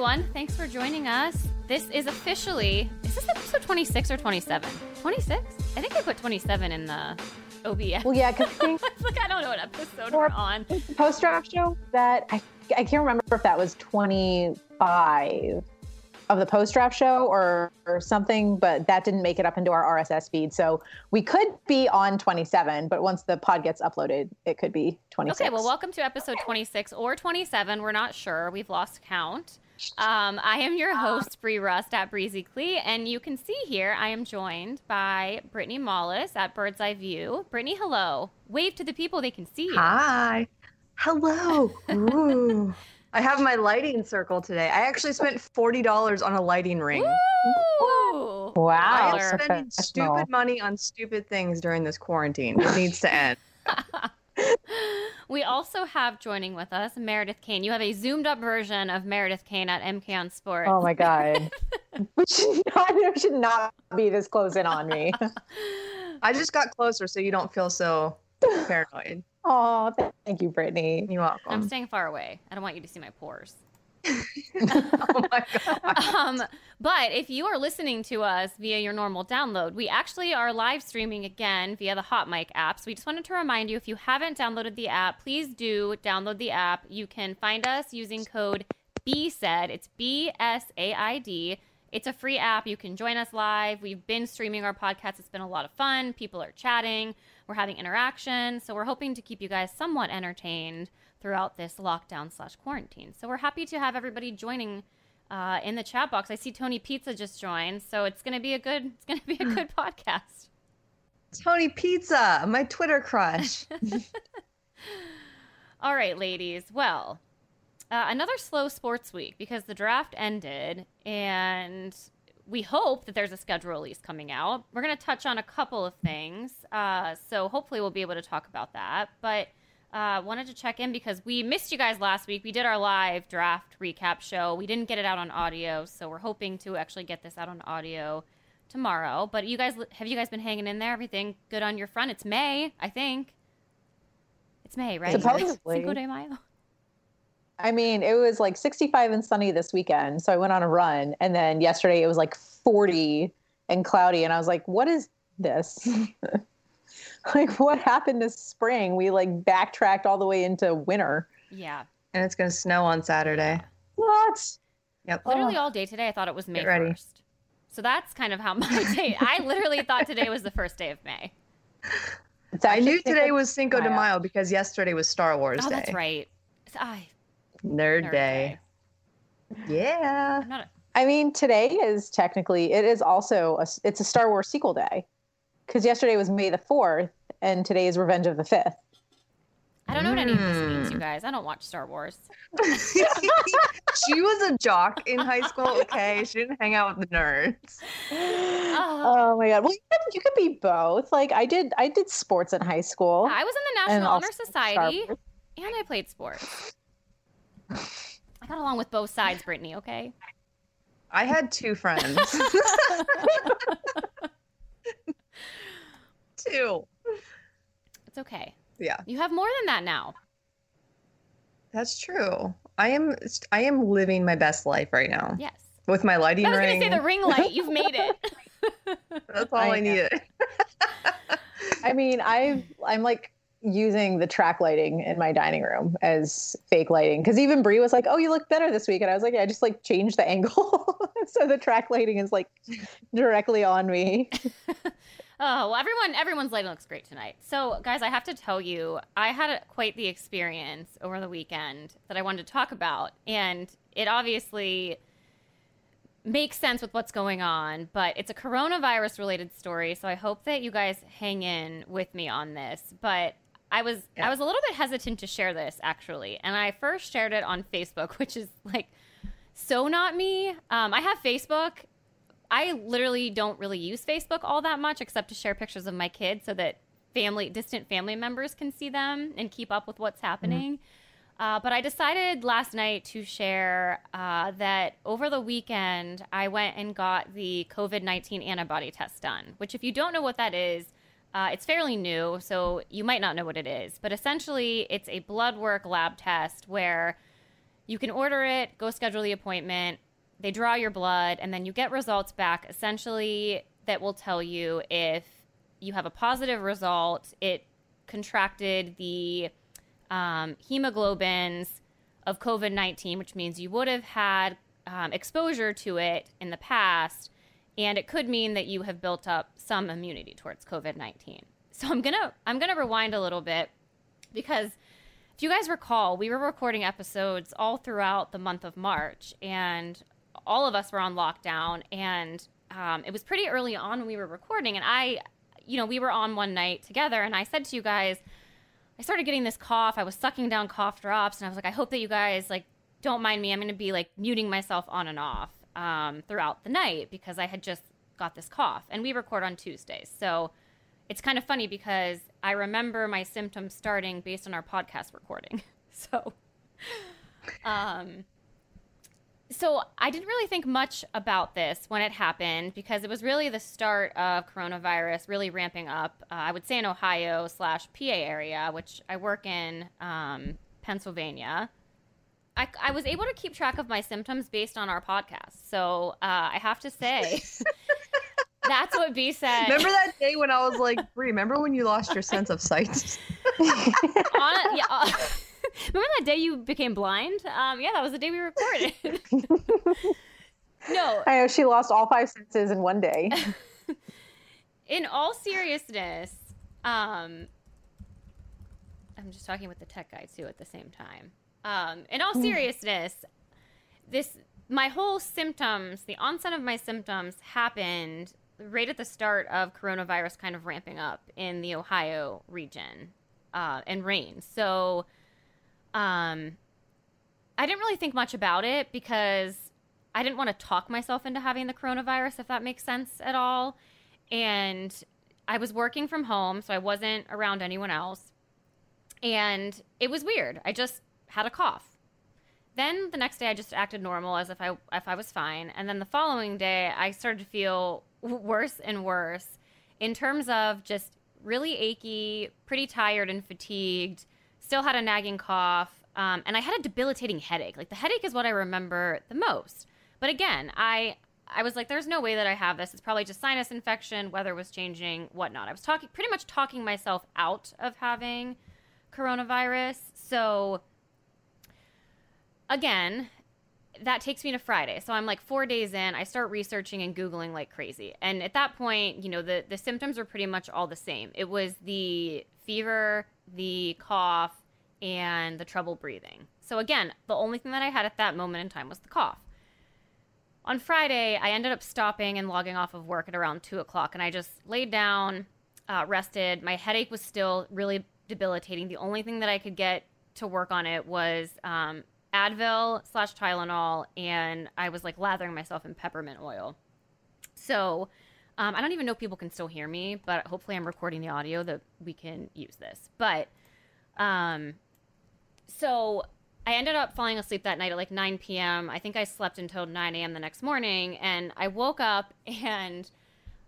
Everyone, thanks for joining us. This is officially, is this episode 26 or 27? 26? I think I put 27 in the OBS. Well, yeah, because Look, I don't know what episode we're on. post draft show that I, I can't remember if that was 25 of the post draft show or, or something, but that didn't make it up into our RSS feed. So we could be on 27, but once the pod gets uploaded, it could be 26. Okay, well, welcome to episode 26 or 27. We're not sure. We've lost count. Um, I am your host, Bree Rust at Breezy Clee, and you can see here I am joined by Brittany Mollis at Bird's Eye View. Brittany, hello. Wave to the people they can see you. Hi. Hello. Ooh. I have my lighting circle today. I actually spent $40 on a lighting ring. Woo! Wow. I am spending stupid money on stupid things during this quarantine. It needs to end. We also have joining with us Meredith Kane. You have a zoomed up version of Meredith Kane at MK on Sports. Oh my God. we should not, we should not be this close in on me. I just got closer so you don't feel so paranoid. Oh, thank you, Brittany. You're welcome. I'm staying far away. I don't want you to see my pores. oh my god. Um, but if you are listening to us via your normal download, we actually are live streaming again via the Hot Mic app. So we just wanted to remind you if you haven't downloaded the app, please do download the app. You can find us using code BSAID. It's B S A I D. It's a free app. You can join us live. We've been streaming our podcast. It's been a lot of fun. People are chatting. We're having interaction. So we're hoping to keep you guys somewhat entertained throughout this lockdown slash quarantine. So we're happy to have everybody joining uh, in the chat box. I see Tony Pizza just joined, so it's gonna be a good it's gonna be a good podcast. Tony Pizza, my Twitter crush. All right, ladies. Well, uh, another slow sports week because the draft ended, and we hope that there's a schedule release coming out. We're gonna touch on a couple of things, uh, so hopefully we'll be able to talk about that. But uh, wanted to check in because we missed you guys last week. We did our live draft recap show. We didn't get it out on audio, so we're hoping to actually get this out on audio tomorrow. But you guys, have you guys been hanging in there? Everything good on your front? It's May, I think. It's May, right? Supposedly. Cinco de Mayo. I mean, it was like 65 and sunny this weekend. So I went on a run. And then yesterday it was like 40 and cloudy. And I was like, what is this? like, what happened to spring? We like backtracked all the way into winter. Yeah, and it's gonna snow on Saturday. What? Yep. literally all day today. I thought it was May ready. first. So that's kind of how my day. I literally thought today was the first day of May. I knew today Cinco was Cinco de Mayo. Mayo because yesterday was Star Wars Oh, Day. that's right. I, ah, Nerd, Nerd day. Yeah. I'm not. A, I mean, today is technically, it is also, a, it's a Star Wars sequel day. Because yesterday was May the 4th and today is Revenge of the 5th. I don't know what any of this means, you hmm. guys. I don't watch Star Wars. she was a jock in high school, okay? She didn't hang out with the nerds. Oh my god! Well, you could, you could be both. Like I did, I did sports in high school. I was in the National Honor Society, and I played sports. I got along with both sides, Brittany. Okay. I had two friends. two. It's okay. Yeah, You have more than that now. that's true. I am I am living my best life right now Yes. with my lighting I was gonna say the ring light. You've made it. That's all I I, needed. I mean, I I'm like using the track lighting in my dining room as fake lighting because even Bree was like, "Oh, you look better this week," and I was like, "Yeah, I just like changed the angle so the track lighting is like directly on me." Oh, well, everyone, everyone's lighting looks great tonight. So, guys, I have to tell you, I had a, quite the experience over the weekend that I wanted to talk about, and it obviously makes sense with what's going on, but it's a coronavirus related story, so I hope that you guys hang in with me on this. But I was Yeah. I was a little bit hesitant to share this actually, and I first shared it on Facebook, which is like so not me. Um, I have Facebook. I literally don't really use Facebook all that much, except to share pictures of my kids so that family, distant family members can see them and keep up with what's happening. Uh, but I decided last night to share uh, that over the weekend, I went and got the COVID 19 antibody test done, which, if you don't know what that is, uh, it's fairly new, so you might not know what it is. But essentially, it's a blood work lab test where you can order it, go schedule the appointment, they draw your blood, and then you get results back essentially that will tell you if you have a positive result, it contracted the um, hemoglobins of COVID 19, which means you would have had um, exposure to it in the past, and it could mean that you have built up some immunity towards COVID 19. So I'm gonna I'm gonna rewind a little bit because if you guys recall, we were recording episodes all throughout the month of March, and all of us were on lockdown, and um, it was pretty early on when we were recording, and I, you know, we were on one night together, and I said to you guys, I started getting this cough. I was sucking down cough drops, and I was like, I hope that you guys like don't mind me. I'm going to be like muting myself on and off um, throughout the night because I had just got this cough, and we record on Tuesdays, so it's kind of funny because I remember my symptoms starting based on our podcast recording. So, um, so I didn't really think much about this when it happened because it was really the start of coronavirus really ramping up. Uh, I would say in Ohio slash PA area, which I work in um, Pennsylvania. I, I was able to keep track of my symptoms based on our podcast. So uh, I have to say, that's what B said. Remember that day when I was like, Bree, remember when you lost your sense of sight? on, yeah, uh, remember that day you became blind? Um, yeah, that was the day we recorded. no, I know she lost all five senses in one day. in all seriousness, um, I'm just talking with the tech guy too at the same time. Um, in all seriousness, this my whole symptoms, the onset of my symptoms happened right at the start of coronavirus kind of ramping up in the Ohio region uh, and rain. So, um, I didn't really think much about it because I didn't want to talk myself into having the coronavirus, if that makes sense at all. And I was working from home, so I wasn't around anyone else. And it was weird. I just had a cough. Then the next day, I just acted normal as if I if I was fine. And then the following day, I started to feel worse and worse in terms of just really achy, pretty tired and fatigued. Still had a nagging cough, um, and I had a debilitating headache. Like the headache is what I remember the most. But again, I I was like, there's no way that I have this. It's probably just sinus infection. Weather was changing, whatnot. I was talking pretty much talking myself out of having coronavirus. So again, that takes me to Friday. So I'm like four days in. I start researching and Googling like crazy. And at that point, you know, the, the symptoms were pretty much all the same. It was the fever, the cough, and the trouble breathing. So again, the only thing that I had at that moment in time was the cough. On Friday, I ended up stopping and logging off of work at around two o'clock, and I just laid down, uh, rested. My headache was still really debilitating. The only thing that I could get to work on it was um, Advil slash Tylenol, and I was like lathering myself in peppermint oil. So um, I don't even know if people can still hear me, but hopefully I'm recording the audio that we can use this. But um, so I ended up falling asleep that night at like 9 p.m. I think I slept until 9 a.m. the next morning, and I woke up and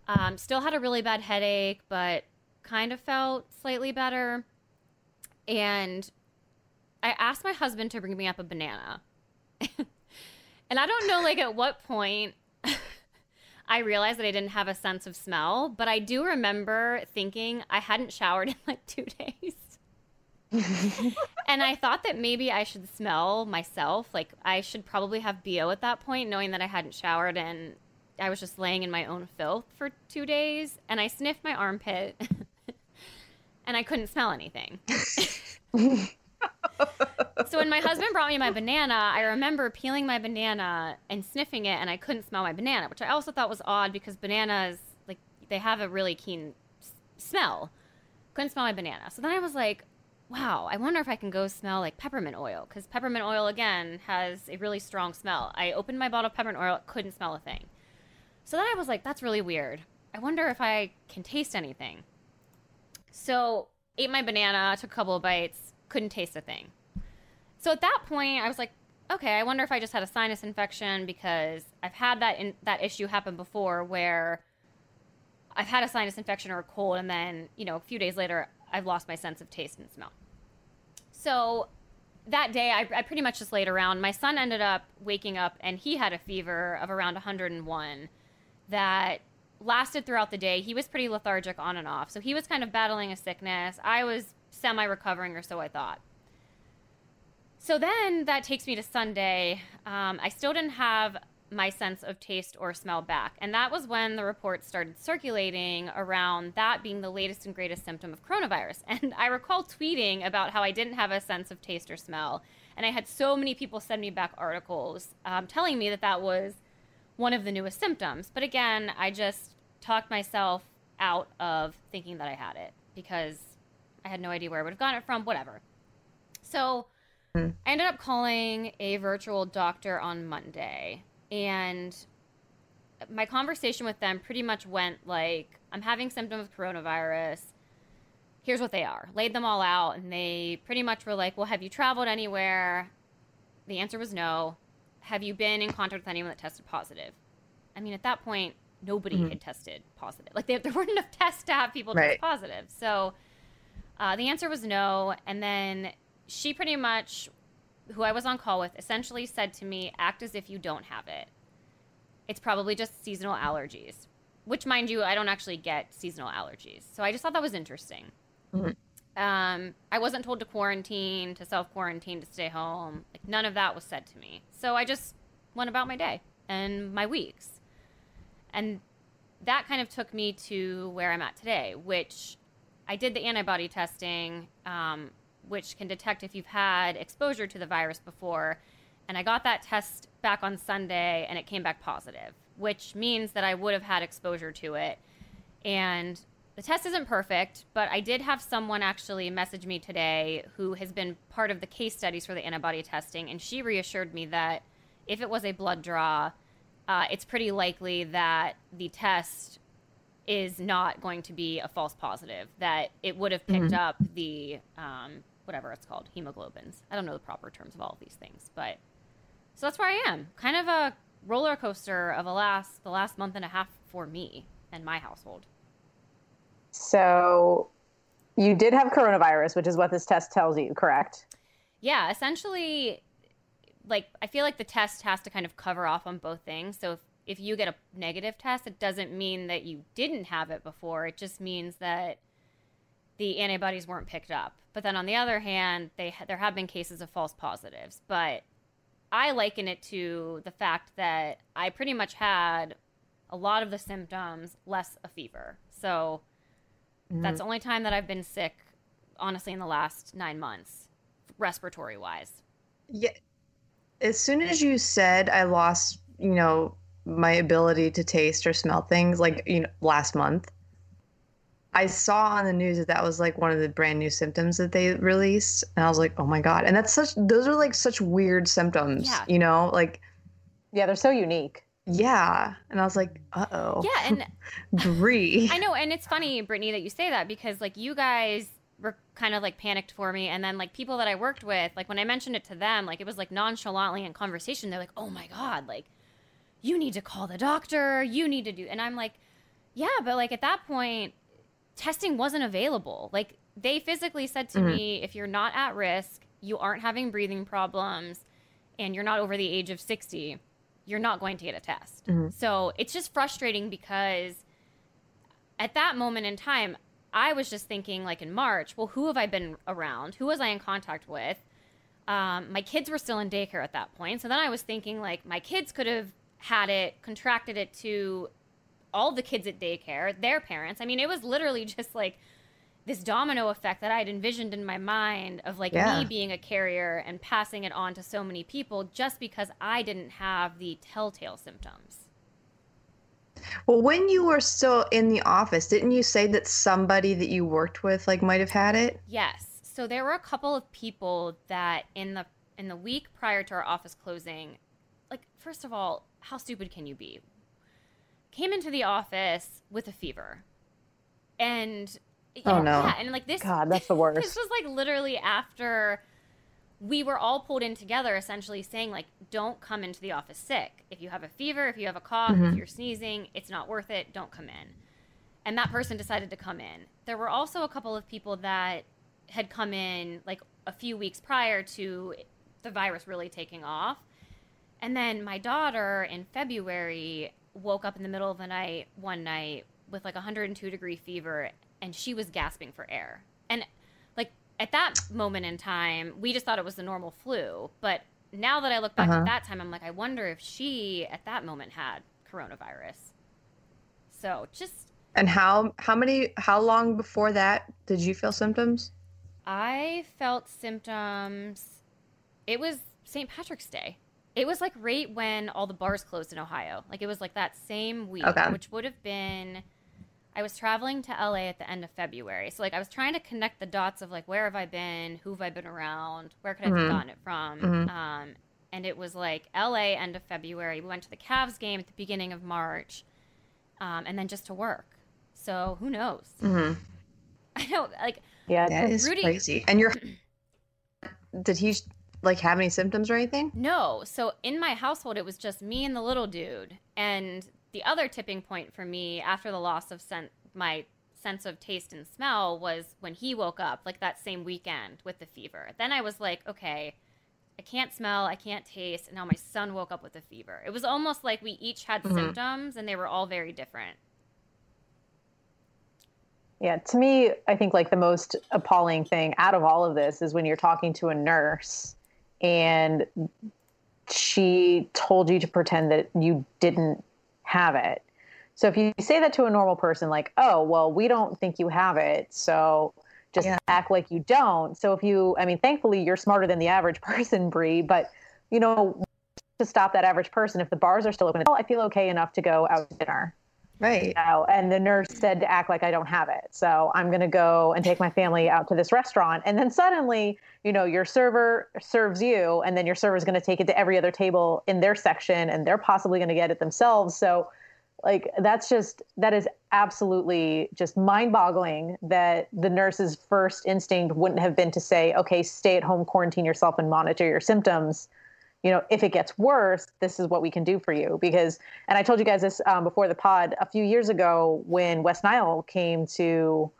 um, still had a really bad headache, but kind of felt slightly better. And I asked my husband to bring me up a banana. and I don't know like at what point I realized that I didn't have a sense of smell, but I do remember thinking I hadn't showered in like 2 days. And I thought that maybe I should smell myself. Like I should probably have BO at that point, knowing that I hadn't showered and I was just laying in my own filth for two days. And I sniffed my armpit and I couldn't smell anything. so when my husband brought me my banana, I remember peeling my banana and sniffing it, and I couldn't smell my banana, which I also thought was odd because bananas like they have a really keen s- smell. Couldn't smell my banana. So then I was like, wow, I wonder if I can go smell like peppermint oil because peppermint oil again has a really strong smell. I opened my bottle of peppermint oil, couldn't smell a thing. So then I was like, that's really weird. I wonder if I can taste anything. So ate my banana, took a couple of bites, couldn't taste a thing. So at that point, I was like, okay, I wonder if I just had a sinus infection because I've had that in, that issue happen before where I've had a sinus infection or a cold, and then you know a few days later I've lost my sense of taste and smell. So that day, I, I pretty much just laid around. My son ended up waking up, and he had a fever of around 101 that lasted throughout the day. He was pretty lethargic on and off, so he was kind of battling a sickness. I was semi recovering, or so I thought. So then that takes me to Sunday. Um, I still didn't have my sense of taste or smell back. And that was when the report started circulating around that being the latest and greatest symptom of coronavirus. And I recall tweeting about how I didn't have a sense of taste or smell. And I had so many people send me back articles um, telling me that that was one of the newest symptoms. But again, I just talked myself out of thinking that I had it because I had no idea where I would have gotten it from, whatever. So I ended up calling a virtual doctor on Monday, and my conversation with them pretty much went like, I'm having symptoms of coronavirus. Here's what they are. Laid them all out, and they pretty much were like, Well, have you traveled anywhere? The answer was no. Have you been in contact with anyone that tested positive? I mean, at that point, nobody Mhm. had tested positive. Like, there, there weren't enough tests to have people Right. test positive. So uh, the answer was no. And then she pretty much, who I was on call with, essentially said to me, act as if you don't have it. It's probably just seasonal allergies, which, mind you, I don't actually get seasonal allergies. So I just thought that was interesting. Mhm. Um, I wasn't told to quarantine, to self quarantine, to stay home. Like, none of that was said to me. So I just went about my day and my weeks. And that kind of took me to where I'm at today, which I did the antibody testing, um, which can detect if you've had exposure to the virus before. And I got that test back on Sunday and it came back positive, which means that I would have had exposure to it. And the test isn't perfect, but I did have someone actually message me today who has been part of the case studies for the antibody testing. And she reassured me that if it was a blood draw, uh, it's pretty likely that the test is not going to be a false positive, that it would have picked up the um, whatever it's called, hemoglobins. I don't know the proper terms of all of these things, but so that's where I am. Kind of a roller coaster of a last the last month and a half for me and my household. So you did have coronavirus, which is what this test tells you, correct? Yeah, essentially, like I feel like the test has to kind of cover off on both things. So if, if you get a negative test, it doesn't mean that you didn't have it before. It just means that the antibodies weren't picked up. But then on the other hand, they there have been cases of false positives. But I liken it to the fact that I pretty much had a lot of the symptoms, less a fever. So mm-hmm. that's the only time that I've been sick, honestly, in the last nine months, respiratory wise. Yeah. As soon as you said I lost, you know, my ability to taste or smell things, like you know, last month, I saw on the news that that was like one of the brand new symptoms that they released, and I was like, oh my god! And that's such; those are like such weird symptoms, Yeah. you know, like Yeah, they're so unique. yeah. And I was like, uh oh, Yeah, and Bree. I know, and it's funny, Brittany, that you say that because like you guys were kind of like panicked for me, and then like people that I worked with, like when I mentioned it to them, like it was like nonchalantly in conversation. They're like, "Oh my god, like you need to call the doctor. You need to do," and I'm like, "Yeah, but like at that point, testing wasn't available. Like they physically said to me, if you're not at risk, you aren't having breathing problems, and you're not over the age of 60." You're not going to get a test. So it's just frustrating because at that moment in time, I was just thinking, like in March, well, who have I been around? Who was I in contact with? Um, my kids were still in daycare at that point. So then I was thinking, like, my kids could have had it, contracted it to all the kids at daycare, their parents. I mean, it was literally just like this domino effect that I had envisioned in my mind of like Yeah. me being a carrier and passing it on to so many people just because I didn't have the telltale symptoms. Well, when you were still in the office, didn't you say that somebody that you worked with like might have had it? Yes. so there were a couple of people that in the in the week prior to our office closing, like first of all, how stupid can you be? Came into the office with a fever, and Oh, no. yeah, and like this, God, that's the worst. This was like literally after we were all pulled in together, essentially saying like, don't come into the office sick. If you have a fever, if you have a cough, Mm-hmm. if you're sneezing, it's not worth it. Don't come in. And that person decided to come in. There were also a couple of people that had come in like a few weeks prior to the virus really taking off. And then my daughter in February woke up in the middle of the night one night with like 102 degree fever and she was gasping for air. And like at that moment in time, we just thought it was the normal flu. But now that I look back Uh-huh. at that time, I'm like, I wonder if she at that moment had coronavirus. So just, And how how many how long before that did you feel symptoms? I felt symptoms. It was St. Patrick's Day. It was like right when all the bars closed in Ohio. Like it was like that same week, Okay. which would have been. I was traveling to LA at the end of February. So like I was trying to connect the dots of like where have I been, who have I been around, where could I have Mhm. gotten it from. Mhm. Um, and it was like LA end of February. We went to the Cavs game at the beginning of March, um, and then just to work. So who knows? Mm-hmm. I know like Yeah, That it's- Rudy- crazy. And you're did he like have any symptoms or anything? No. So in my household, it was just me and the little dude. And the other tipping point for me after the loss of sen- my sense of taste and smell was when he woke up, like that same weekend with the fever. Then I was like, okay, I can't smell, I can't taste. And now my son woke up with a fever. It was almost like we each had Mhm. symptoms and they were all very different. Yeah, to me, I think like the most appalling thing out of all of this is when you're talking to a nurse and she told you to pretend that you didn't have it. So if you say that to a normal person, like, oh, well, we don't think you have it, so just Yeah. act like you don't. So if you, I mean, thankfully you're smarter than the average person, Bree, but you know, to stop that average person, if the bars are still open, I feel okay enough to go out to dinner Right. you know, and the nurse said to act like I don't have it. So I'm going to go and take my family out to this restaurant. And then suddenly, you know, your server serves you, and then your server is going to take it to every other table in their section, and they're possibly going to get it themselves. So, like, that's just, that is absolutely just mind boggling that the nurse's first instinct wouldn't have been to say, okay, stay at home, quarantine yourself, and monitor your symptoms you know, if it gets worse, this is what we can do for you. Because, and I told you guys this um, before the pod, a few years ago when West Nile came to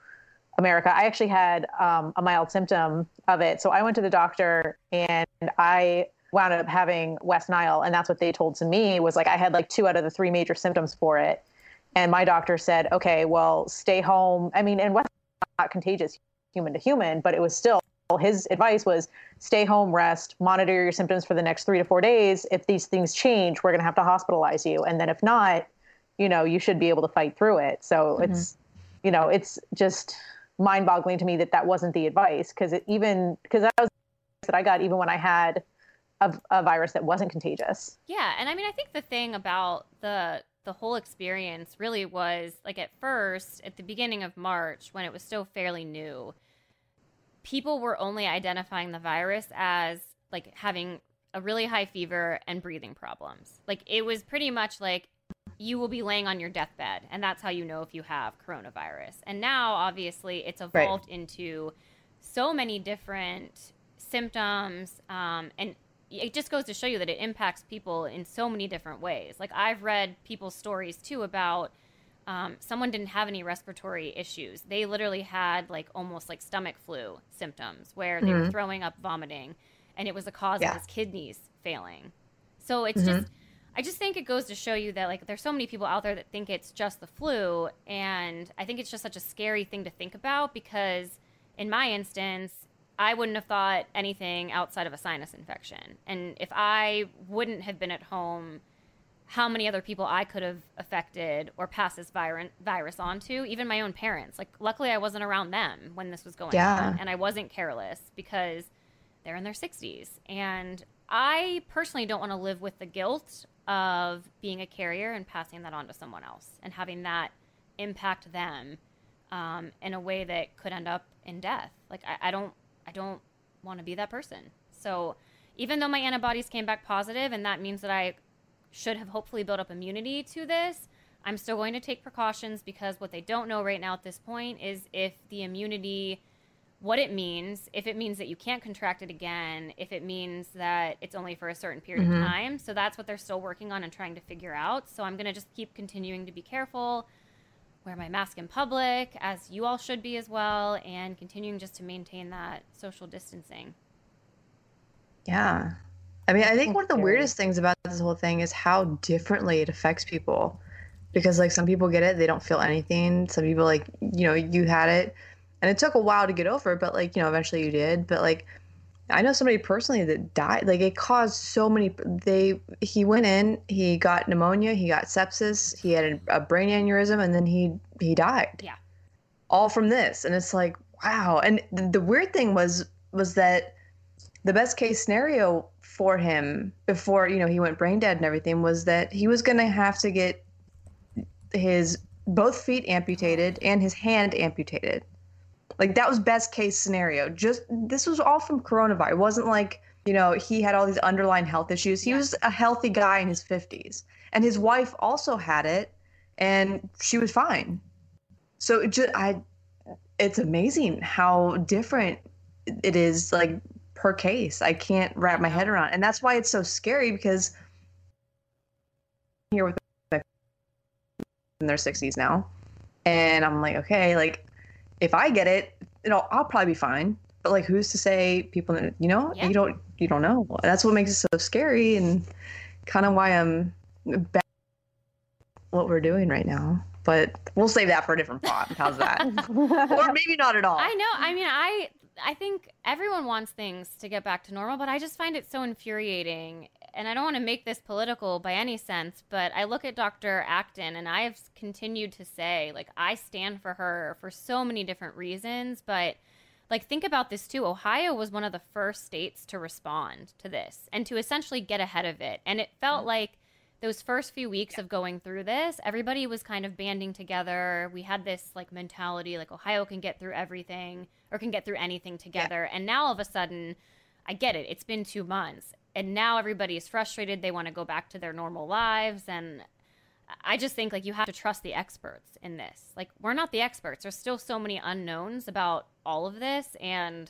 America, I actually had um, a mild symptom of it. So I went to the doctor and I wound up having West Nile. And that's what they told to me was like, I had like two out of the three major symptoms for it. And my doctor said, okay, well, stay home. I mean, and West Nile not contagious human to human, but it was still his advice was stay home, rest, monitor your symptoms for the next three to four days. If these things change, we're going to have to hospitalize you. And then if not, you know, you should be able to fight through it. So mm-hmm. it's, you know, it's just mind boggling to me that that wasn't the advice because it even, because that was that I got even when I had a, a virus that wasn't contagious. Yeah, and I mean, I think the thing about the the whole experience really was like at first, at the beginning of March, when it was still fairly new, people were only identifying the virus as like having a really high fever and breathing problems. Like it was pretty much like you will be laying on your deathbed, and that's how you know if you have coronavirus. And now, obviously, it's evolved into so many different symptoms, um, and it just goes to show you that it impacts people in so many different ways. Like I've read people's stories too about um, someone didn't have any respiratory issues. They literally had like almost like stomach flu symptoms where they were throwing up, vomiting, and it was a cause Yeah. of his kidneys failing. So it's just, I just think it goes to show you that like there's so many people out there that think it's just the flu, and I think it's just such a scary thing to think about because in my instance, I wouldn't have thought anything outside of a sinus infection. And if I wouldn't have been at home, how many other people I could have affected or passed this vir- virus on to, even my own parents. Like, luckily, I wasn't around them when this was going Yeah. on. And I wasn't careless because they're in their 60s. And I personally don't want to live with the guilt of being a carrier and passing that on to someone else and having that impact them um, in a way that could end up in death. Like I, I don't, I don't want to be that person. So even though my antibodies came back positive, and that means that I should have hopefully built up immunity to this, I'm still going to take precautions because what they don't know right now at this point is if the immunity, what it means, if it means that you can't contract it again, if it means that it's only for a certain period Mhm. of time. So that's what they're still working on and trying to figure out. So I'm going to just keep continuing to be careful, wear my mask in public, as you all should be as well, and continuing just to maintain that social distancing. Yeah. I mean, I think one of the weirdest things about this whole thing is how differently it affects people. Because, like, some people get it, they don't feel anything. Some people, like, you know, you had it, and it took a while to get over it, but, like, you know, eventually you did. But, like, I know somebody personally that died. Like, it caused so many. They, he went in, he got pneumonia, he got sepsis, he had a, a brain aneurysm, and then he, he died. Yeah. All from this. And it's like, wow. And the, the weird thing was, was that the best case scenario for him before you know he went brain dead and everything was that he was going to have to get his both feet amputated and his hand amputated. Like that was best case scenario. Just this was all from coronavirus. It wasn't like you know he had all these underlying health issues. He Yeah. was a healthy guy in his 50s and his wife also had it and she was fine. So it just i it's amazing how different it is like per case. I can't wrap my head around, and that's why it's so scary because here with in their 60s now, and I'm like, okay, like if I get it, you know, I'll probably be fine. But like, who's to say people? You know, Yeah. you don't, you don't know. That's what makes it so scary, and kind of why I'm back what we're doing right now. But we'll save that for a different pod. How's that? or maybe not at all. I know. I mean, I I think everyone wants things to get back to normal, but I just find it so infuriating. And I don't want to make this political by any sense, but I look at Dr. Acton and I have continued to say, like, I stand for her for so many different reasons, but like think about this too. Ohio was one of the first states to respond to this and to essentially get ahead of it. And it felt like those first few weeks of going through this, everybody was kind of banding together. We had this like mentality like Ohio can get through everything or can get through anything together. And now all of a sudden, I get it. It's been 2 months. And now everybody is frustrated. They want to go back to their normal lives and I just think like you have to trust the experts in this. Like we're not the experts. There's still so many unknowns about all of this and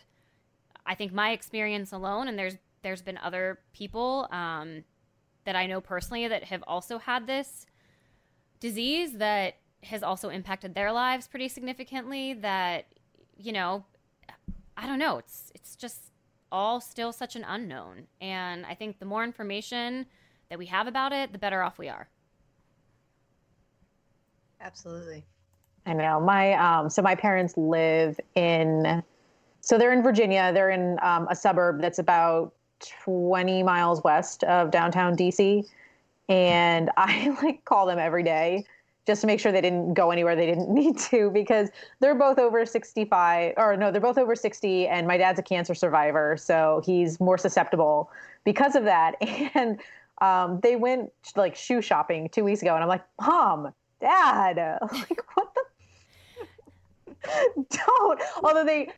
I think my experience alone and there's there's been other people um, that I know personally that have also had this disease that has also impacted their lives pretty significantly that you know I don't know it's it's just all still such an unknown and I think the more information that we have about it the better off we are. Absolutely. I know. My um so my parents live in so they're in Virginia. They're in um, a suburb that's about 20 miles west of downtown DC. And I like call them every day just to make sure they didn't go anywhere they didn't need to because they're both over 65 or no, they're both over 60 and my dad's a cancer survivor, so he's more susceptible because of that. And um, they went like shoe shopping 2 weeks ago and I'm like, "Mom, Dad, like what the don't. Although they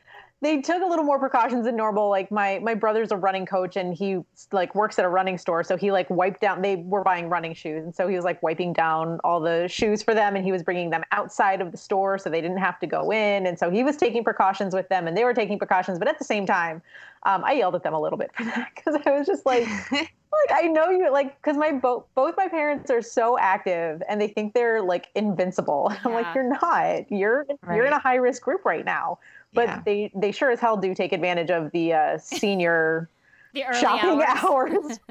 they took a little more precautions than normal. Like my my brother's a running coach and he like works at a running store, so he like wiped down. They were buying running shoes, and so he was like wiping down all the shoes for them, and he was bringing them outside of the store so they didn't have to go in. And so he was taking precautions with them, and they were taking precautions. But at the same time, um, I yelled at them a little bit for that because I was just like. like I know you like because my both both my parents are so active and they think they're like invincible. I'm like you're not. You're you're in a high risk group right now. But Yeah. they they sure as hell do take advantage of the uh, senior The early shopping hours. hours.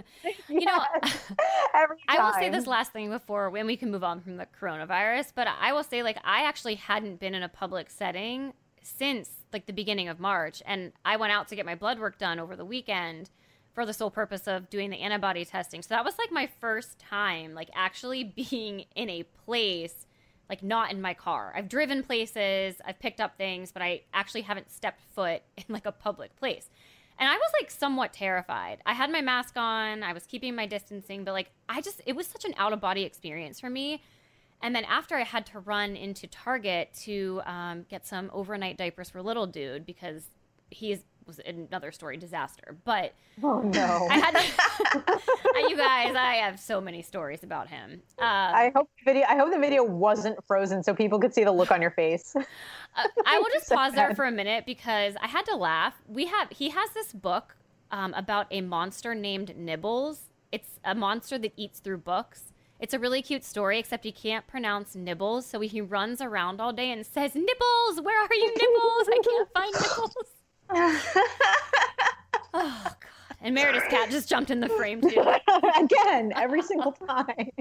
You know, Yes, I will say this last thing before when we can move on from the coronavirus, but I will say like I actually hadn't been in a public setting since like the beginning of March and I went out to get my blood work done over the weekend for the sole purpose of doing the antibody testing. So that was like my first time like actually being in a place like not in my car. I've driven places, I've picked up things, but I actually haven't stepped foot in like a public place. And I was like somewhat terrified. I had my mask on, I was keeping my distancing, but like I just, it was such an out of body experience for me. And then after I had to run into Target to um, get some overnight diapers for little dude because he's was another story disaster. But Oh no. I had to, you guys, I have so many stories about him. Uh, I hope the video. I hope the video wasn't frozen so people could see the look on your face. Uh, I will just So pause there for a minute because I had to laugh. We have he has this book um, about a monster named Nibbles. It's a monster that eats through books. It's a really cute story, except he can't pronounce Nibbles, so he runs around all day and says, "Nibbles, where are you, Nibbles? I can't find Nibbles." Oh God! And Meredith's cat just jumped in the frame too. Again, every single time.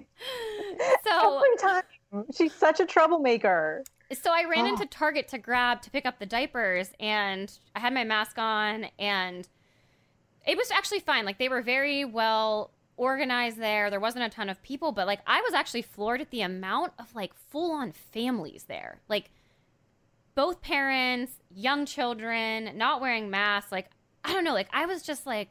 So every time. She's such a troublemaker. So I ran Oh. into ah. Target to grab to pick up the diapers, and I had my mask on, and it was actually fine. Like they were very well organized there. There wasn't a ton of people, but like I was actually floored at the amount of like full on families there. Like both parents, young children, not wearing masks. Like I don't know. Like I was just like,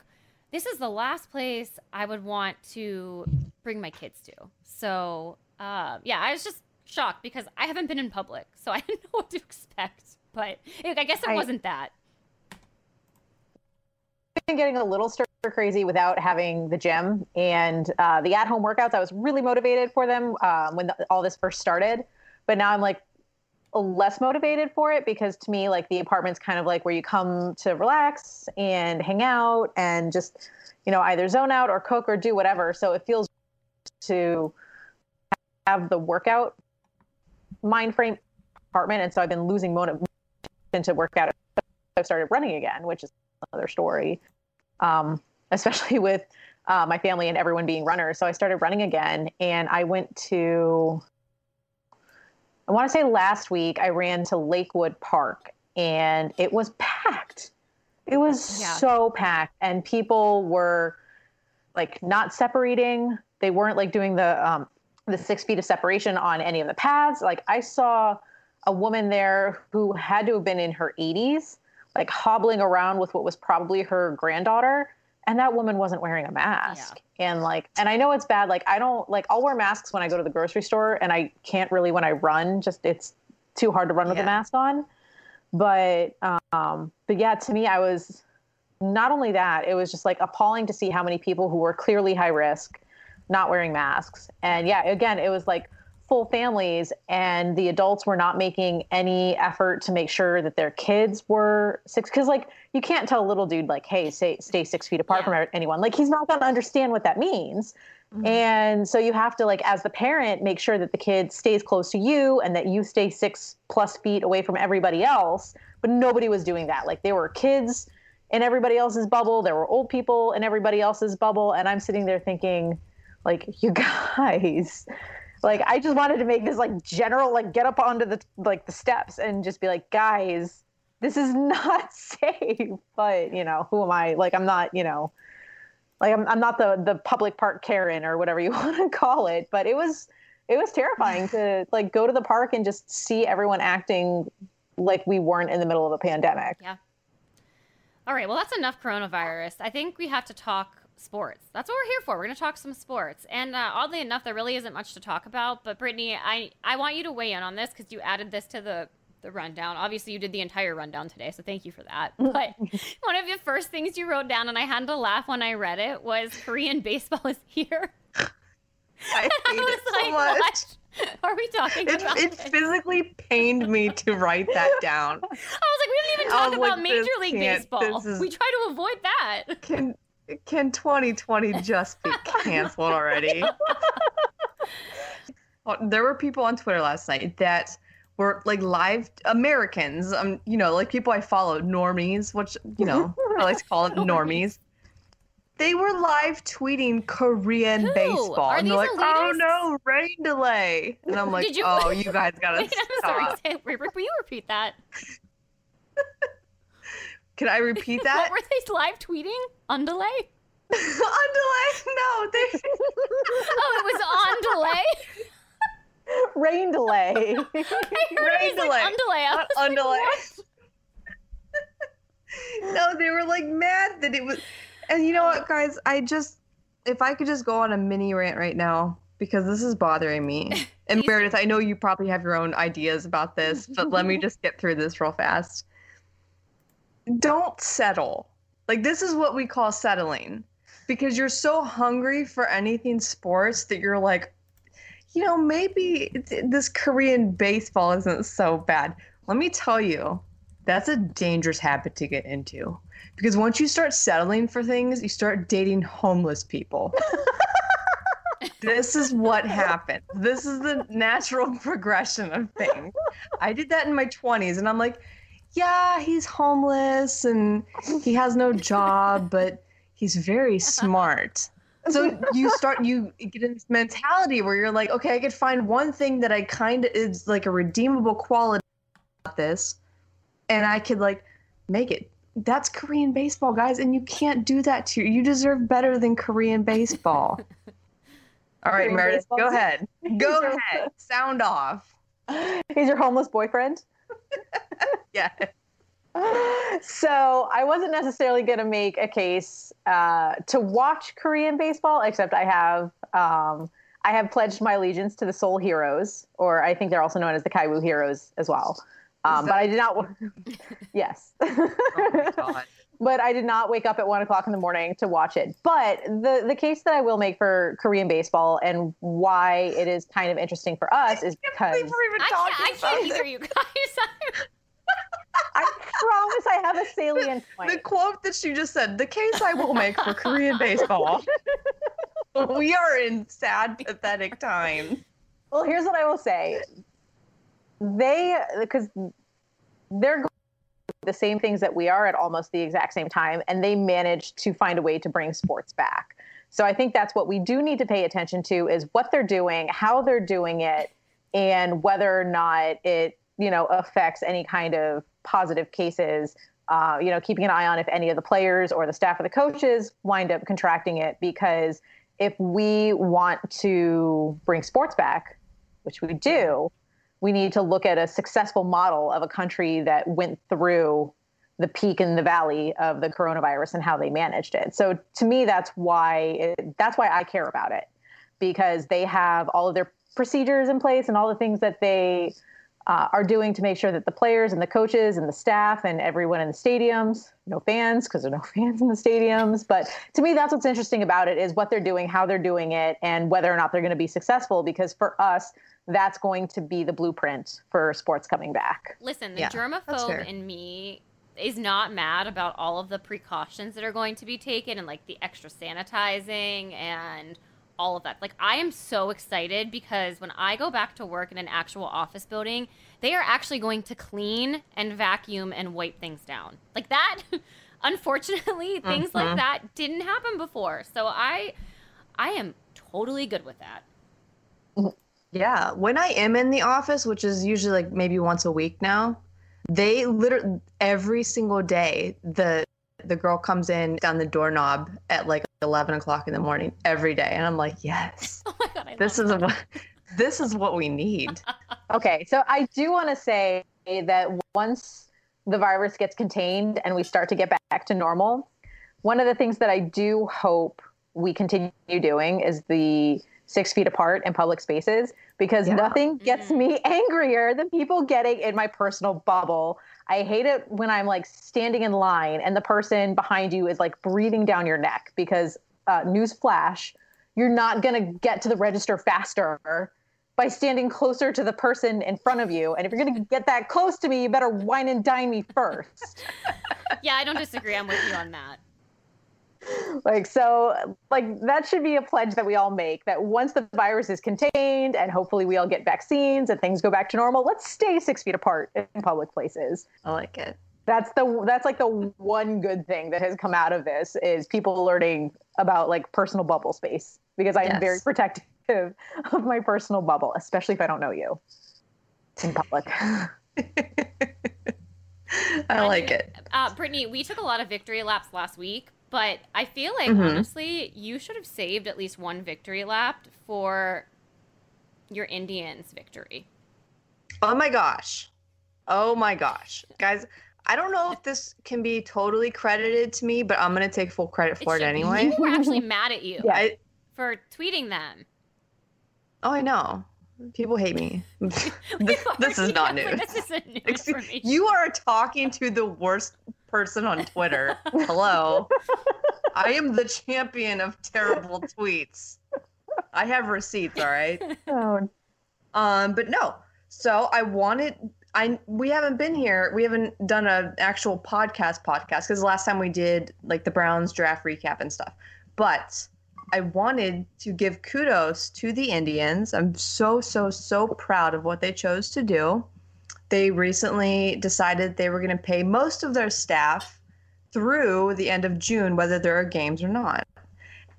this is the last place I would want to bring my kids to. So uh, yeah, I was just shocked because I haven't been in public, so I didn't know what to expect. But I guess it I- wasn't that. been getting a little stir crazy without having the gym and uh, the at-home workouts. I was really motivated for them um, when the, all this first started, but now I'm like less motivated for it because to me, like the apartment's kind of like where you come to relax and hang out and just you know either zone out or cook or do whatever. So it feels to have the workout mind frame apartment, and so I've been losing motivation to work out. I've started running again, which is another story um, especially with uh, my family and everyone being runners. So I started running again, and I went to. I want to say last week I ran to Lakewood Park, and it was packed. It was Yeah. so packed, and people were like not separating. They weren't like doing the um, the six feet of separation on any of the paths. Like I saw a woman there who had to have been in her 80s like hobbling around with what was probably her granddaughter and that woman wasn't wearing a mask and like and i know it's bad like i don't like i'll wear masks when i go to the grocery store and i can't really when i run just it's too hard to run with Yeah. a mask on but um but yeah to me i was not only that it was just like appalling to see how many people who were clearly high risk not wearing masks and yeah again it was like full families and the adults were not making any effort to make sure that their kids were six because like you can't tell a little dude like hey stay, stay six feet apart Yeah. from anyone. Like he's not going to understand what that means. Mm-hmm. And so you have to like as the parent make sure that the kid stays close to you and that you stay six plus feet away from everybody else. But nobody was doing that. Like there were kids in everybody else's bubble there were old people in everybody else's bubble and i'm sitting there thinking like you guys like i just wanted to make this like general like get up onto the like the steps and just be like guys this is not safe but you know who am i like i'm not you know like i'm, I'm not the the public park karen or whatever you want to call it but it was it was terrifying to like go to the park and just see everyone acting like we weren't in the middle of a pandemic Yeah. All right. Well, that's enough coronavirus. I think we have to talk sports. That's what we're here for. We're going to talk some sports. And uh, oddly enough, there really isn't much to talk about. But Brittany, I I want you to weigh in on this because you added this to the the rundown. Obviously, you did the entire rundown today, so thank you for that. But one of the first things you wrote down, and I had to laugh when I read it, was Korean baseball is here. I hate I it so like, much. what are we talking It, about? it physically pained me to write that down. I was like, we didn't even talk about like, Major League Baseball. is- We try to avoid that. Can can 2020 just be canceled already? Well, there were people on Twitter last night that were like live Americans, um, you know, like people I follow, normies, which you know I like to call them normies. They were live tweeting Korean Who? baseball, Are and they're like, "Oh no, rain delay!" And I'm like, you- "Oh, you guys gotta Wait, I'm sorry. stop." Rick, will you repeat that? Can I repeat What that? were they live tweeting? On delay? on delay? No, they. Oh, it was on delay? rain delay I heard Rain it was delay. like on delay. Not was on like, delay. no, they were like mad that it was. And you know what, guys? I just, if I could just go on a mini rant right now because this is bothering me. And Meredith, I know you probably have your own ideas about this, but let me just get through this real fast. Don't settle. Like this is what we call settling. Because you're so hungry for anything sports that you're like, you know, maybe this Korean baseball isn't so bad. Let me tell you, that's a dangerous habit to get into. Because once you start settling for things, you start dating homeless people. this is what happened. This is the natural progression of things. I did that in my 20s, and I'm like, yeah, he's homeless and he has no job, but he's very smart. So you start, you get in this mentality where you're like, okay, I could find one thing that I kind of is like a redeemable quality about this, and I could like make it. That's Korean baseball, guys, and you can't do that to you. You deserve better than Korean baseball. All right, Korean Meredith, baseball? go ahead. Go ahead. Sound off. He's your homeless boyfriend. Yeah. so I wasn't necessarily going to make a case uh, to watch Korean baseball, except I have um, I have pledged my allegiance to the Seoul Heroes, or I think they're also known as the Kiwoom Heroes as well. Um, but I did not. yes. Oh my God. But I did not wake up at one o'clock in the morning to watch it. But the the case that I will make for Korean baseball and why it is kind of interesting for us is because Believe we're even I can't, I can't this. either, you guys. I promise I have a salient point. The quote that she just said, the case I will make for Korean baseball. we are in sad, pathetic times. Well, here's what I will say. They because they're going through the same things that we are at almost the exact same time, and they managed to find a way to bring sports back. So I think that's what we do need to pay attention to is what they're doing, how they're doing it, and whether or not it you know affects any kind of positive cases. Uh, you know, keeping an eye on if any of the players or the staff or the coaches wind up contracting it because if we want to bring sports back, which we do, we need to look at a successful model of a country that went through the peak and the valley of the coronavirus and how they managed it. So to me, that's why it, that's why I care about it because they have all of their procedures in place and all the things that they uh, are doing to make sure that the players and the coaches and the staff and everyone in the stadiums, no fans because there are no fans in the stadiums. But to me, that's what's interesting about it is what they're doing, how they're doing it, and whether or not they're going to be successful. Because for us, that's going to be the blueprint for sports coming back. Listen, the Yeah, germaphobe in me is not mad about all of the precautions that are going to be taken and like the extra sanitizing and all of that. Like I am so excited because when I go back to work in an actual office building, they are actually going to clean and vacuum and wipe things down. Like that unfortunately, things like mm-hmm. that didn't happen before. So I I am totally good with that. Yeah, when I am in the office, which is usually like maybe once a week now, they literally every single day the the girl comes in down the doorknob at like eleven o'clock in the morning every day, and I'm like, yes, Oh my god, this is that. what this is what we need. Okay, so I do want to say that once the virus gets contained and we start to get back to normal, one of the things that I do hope we continue doing is the six feet apart in public spaces because Yeah. nothing gets Mhm. me angrier than people getting in my personal bubble. I hate it when I'm like standing in line and the person behind you is like breathing down your neck because, uh, news flash, you're not going to get to the register faster by standing closer to the person in front of you. And if you're going to get that close to me, you better wine and dine me first. Yeah, I don't disagree. I'm with you on that. like, so, like, that should be a pledge that we all make that once the virus is contained and hopefully we all get vaccines and things go back to normal, let's stay six feet apart in public places. I like it. That's the that's like the one good thing that has come out of this is people learning about like personal bubble space because I'm Yes. very protective of my personal bubble, especially if I don't know you in public. I like it. Uh, Brittany, we took a lot of victory laps last week, but I feel like Mhm. honestly, you should have saved at least one victory lap for your Indians victory. Oh my gosh. Oh my gosh. Guys, I don't know if this can be totally credited to me, but I'm going to take full credit for it, be. anyway. People were actually mad at you Yeah. For tweeting them. oh, I know. People hate me. this, this is not news. This isn't new Excuse-. You are talking to the worst person on Twitter. Hello. I am the champion of terrible tweets. I have receipts, all right? Oh, Um, but no. So I wanted I we haven't been here. We haven't done an actual podcast podcast because the last time we did like the Browns draft recap and stuff. But I wanted to give kudos to the Indians. I'm so so so proud of what they chose to do. They recently decided they were going to pay most of their staff through the end of June, whether there are games or not.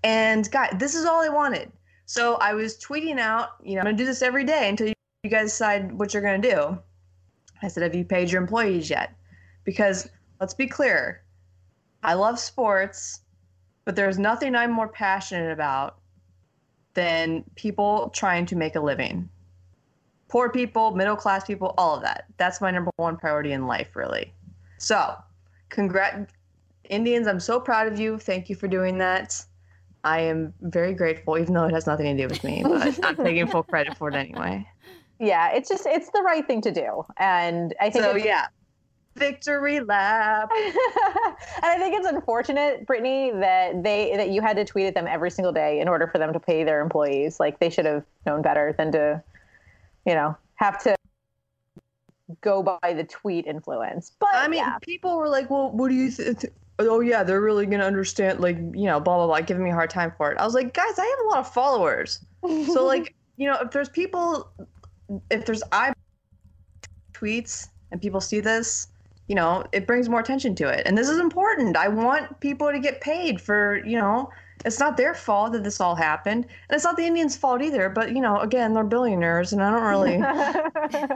And guys, this is all I wanted. So I was tweeting out, you know, I'm gonna do this every day until you, guys decide what you're gonna do. I said, have you paid your employees yet? Because let's be clear, I love sports, but there's nothing I'm more passionate about than people trying to make a living. Poor people, middle class people, all of that. That's my number one priority in life, really. So, congrats, Indians, I'm so proud of you. Thank you for doing that. I am very grateful, even though it has nothing to do with me, but I'm taking full credit for it anyway. yeah, it's just it's the right thing to do, and I think So yeah, victory lap. and I think it's unfortunate, Brittany, that they that you had to tweet at them every single day in order for them to pay their employees. Like they should have known better than to, you know, have to go by the tweet influence. But I mean, yeah. people were like, "Well, what do you think?" Oh yeah, they're really gonna understand, like you know, blah blah blah, giving me a hard time for it. I was like, guys, I have a lot of followers, so like, you know, if there's people, if there's I tweets and people see this, you know, it brings more attention to it, and this is important. I want people to get paid for, you know, it's not their fault that this all happened, and it's not the Indians' fault either. But you know, again, they're billionaires, and I don't really.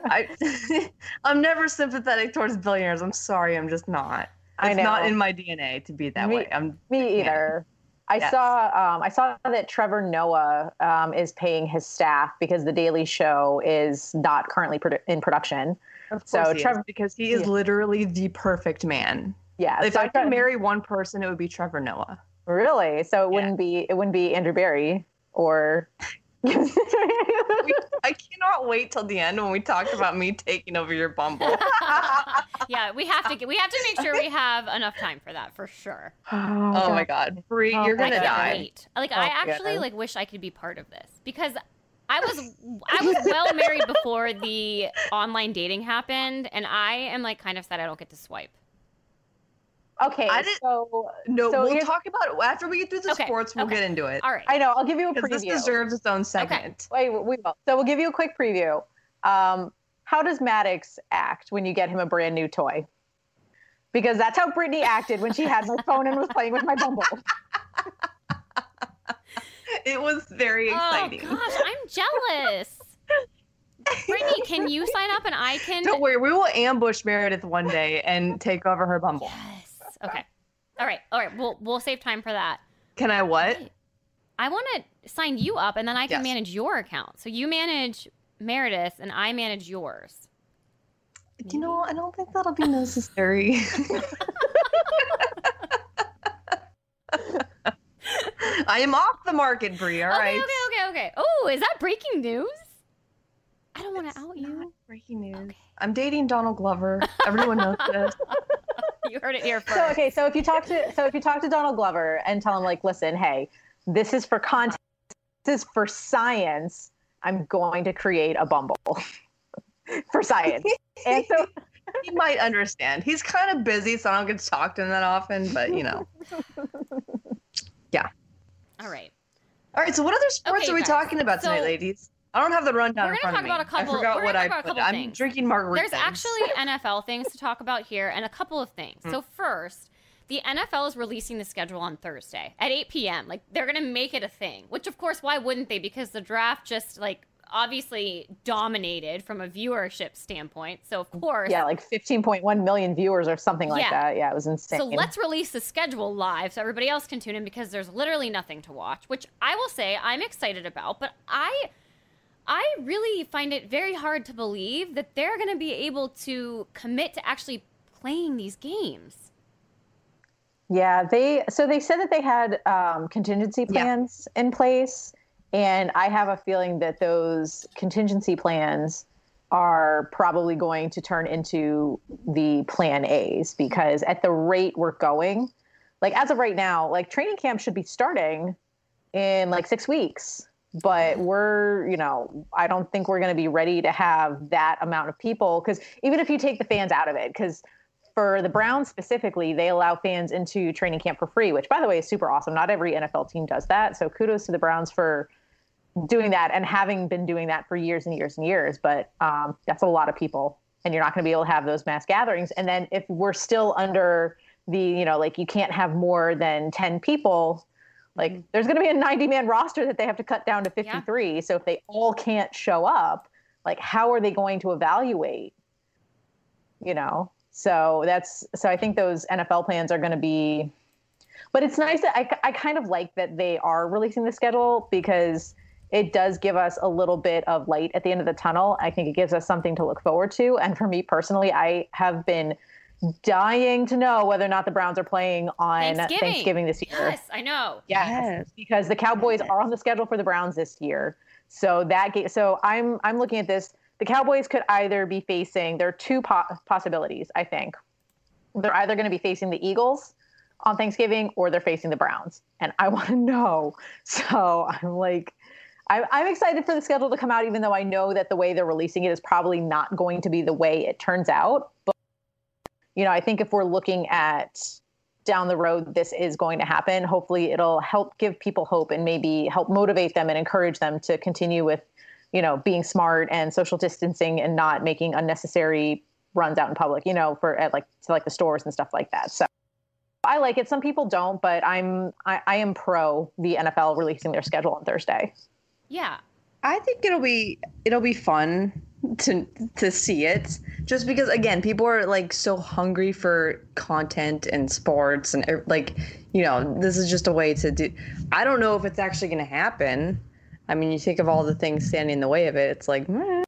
I, I'm never sympathetic towards billionaires. I'm sorry, I'm just not. I It's not in my DNA to be that Me- way. I'm Me either. I Yes. saw um, I saw that Trevor Noah um, is paying his staff because the Daily Show is not currently produ- in production. of So course is, Trevor- because he is yeah. literally the perfect man. Yeah, If so I could marry one person, it would be Trevor Noah. Really, so it Yeah. wouldn't be it wouldn't be Andrew Berry or. I cannot wait till the end when we talk about me taking over your Bumble. yeah, we have to get, we have to make sure we have enough time for that for sure. Oh, oh my God, Bree, Oh you're gonna die. wait. Like Oh, I actually God. like wish I could be part of this because I was I was well married before the online dating happened, and I am like kind of sad I don't get to swipe. Okay, I didn't- so No, So we'll talk about it after we get through the Okay, sports. We'll okay. get into it All right. I know I'll give you a preview. this deserves its own segment. Okay. Wait, we will. So we'll give you a quick preview. Um, how does Maddox act when you get him a brand new toy? Because that's how Brittany acted when she had my phone and was playing with my Bumble. It was very exciting. Oh gosh, I'm jealous. Brittany, can you sign up and I can? Don't worry, we will ambush Meredith one day and take over her Bumble. Yes. Okay. All right. All right. We'll we'll save time for that. Can I what? I want to sign you up, and then I can Yes. manage your account. So you manage Meredith, and I manage yours. You know, I don't think that'll be necessary. I am off the market, Bree. All okay, right. okay, okay, okay. Oh, is that breaking news? I don't want to out you. Breaking news. Okay. I'm dating Donald Glover. Everyone knows this. You heard it here first. So okay, so if you talk to so if you talk to Donald Glover and tell him like, listen, hey, this is for content, this is for science. I'm going to create a Bumble for science. And so he might understand. He's kind of busy, so I don't get to talk to him that often. But you know. Yeah. All right. All right. So, what other sports Okay, are we guys. talking about tonight, So- ladies? I don't have the rundown We're gonna front talk about a couple- I forgot we're what gonna I talk about a put. couple I'm things. drinking margaritas. There's actually NFL things to talk about here, and a couple of things. Hmm. So first, the NFL is releasing the schedule on Thursday at 8 p.m. Like they're gonna make it a thing. Which, of course, why wouldn't they? Because the draft just like obviously dominated from a viewership standpoint. So of course, yeah, like 15.1 million viewers or something like Yeah. that. Yeah, it was insane. So let's release the schedule live so everybody else can tune in because there's literally nothing to watch, which I will say I'm excited about, but I I really find it very hard to believe that they're going to be able to commit to actually playing these games. Yeah, they so they said that they had um, contingency Yeah. plans in place, and I have a feeling that those contingency plans are probably going to turn into the plan A's because at the rate we're going, like as of right now, like training camp should be starting in like six weeks. But we're, you know, I don't think we're going to be ready to have that amount of people because even if you take the fans out of it, because for the Browns specifically, they allow fans into training camp for free, which by the way is super awesome. Not every NFL team does that. So kudos to the Browns for doing that and having been doing that for years and years and years. But um, that's a lot of people, and you're not going to be able to have those mass gatherings. And then if we're still under the, you know, like you can't have more than 10 people, like mm-hmm. there's going to be a 90 man roster that they have to cut down to 53. Yeah. So if they all can't show up, like how are they going to evaluate? You know, so that's so I think those NFL plans are going to be. But it's nice that I, I kind of like that they are releasing the schedule because it does give us a little bit of light at the end of the tunnel. I think it gives us something to look forward to. And for me personally, I have been dying to know whether or not the Browns are playing on Thanksgiving, Thanksgiving this year. Yes, I know. Yes, yes. because the Cowboys yes. are on the schedule for the Browns this year. So that game, so I'm I'm looking at this. The Cowboys could either be facing there are two po- possibilities. I think they're either going to be facing the Eagles on Thanksgiving or they're facing the Browns, and I want to know. So I'm like I'm, I'm excited for the schedule to come out, even though I know that the way they're releasing it is probably not going to be the way it turns out. But, you know, I think if we're looking at down the road, this is going to happen. Hopefully, it'll help give people hope and maybe help motivate them and encourage them to continue with, you know, being smart and social distancing and not making unnecessary runs out in public, you know, for at like to like the stores and stuff like that. So I like it. Some people don't, but I'm I, I am pro the NFL releasing their schedule on Thursday. Yeah. I think it'll be it'll be fun to to see it just because again people are like so hungry for content and sports and er, like you know this is just a way to do I don't know if it's actually going to happen. I mean you think of all the things standing in the way of it it's like eh.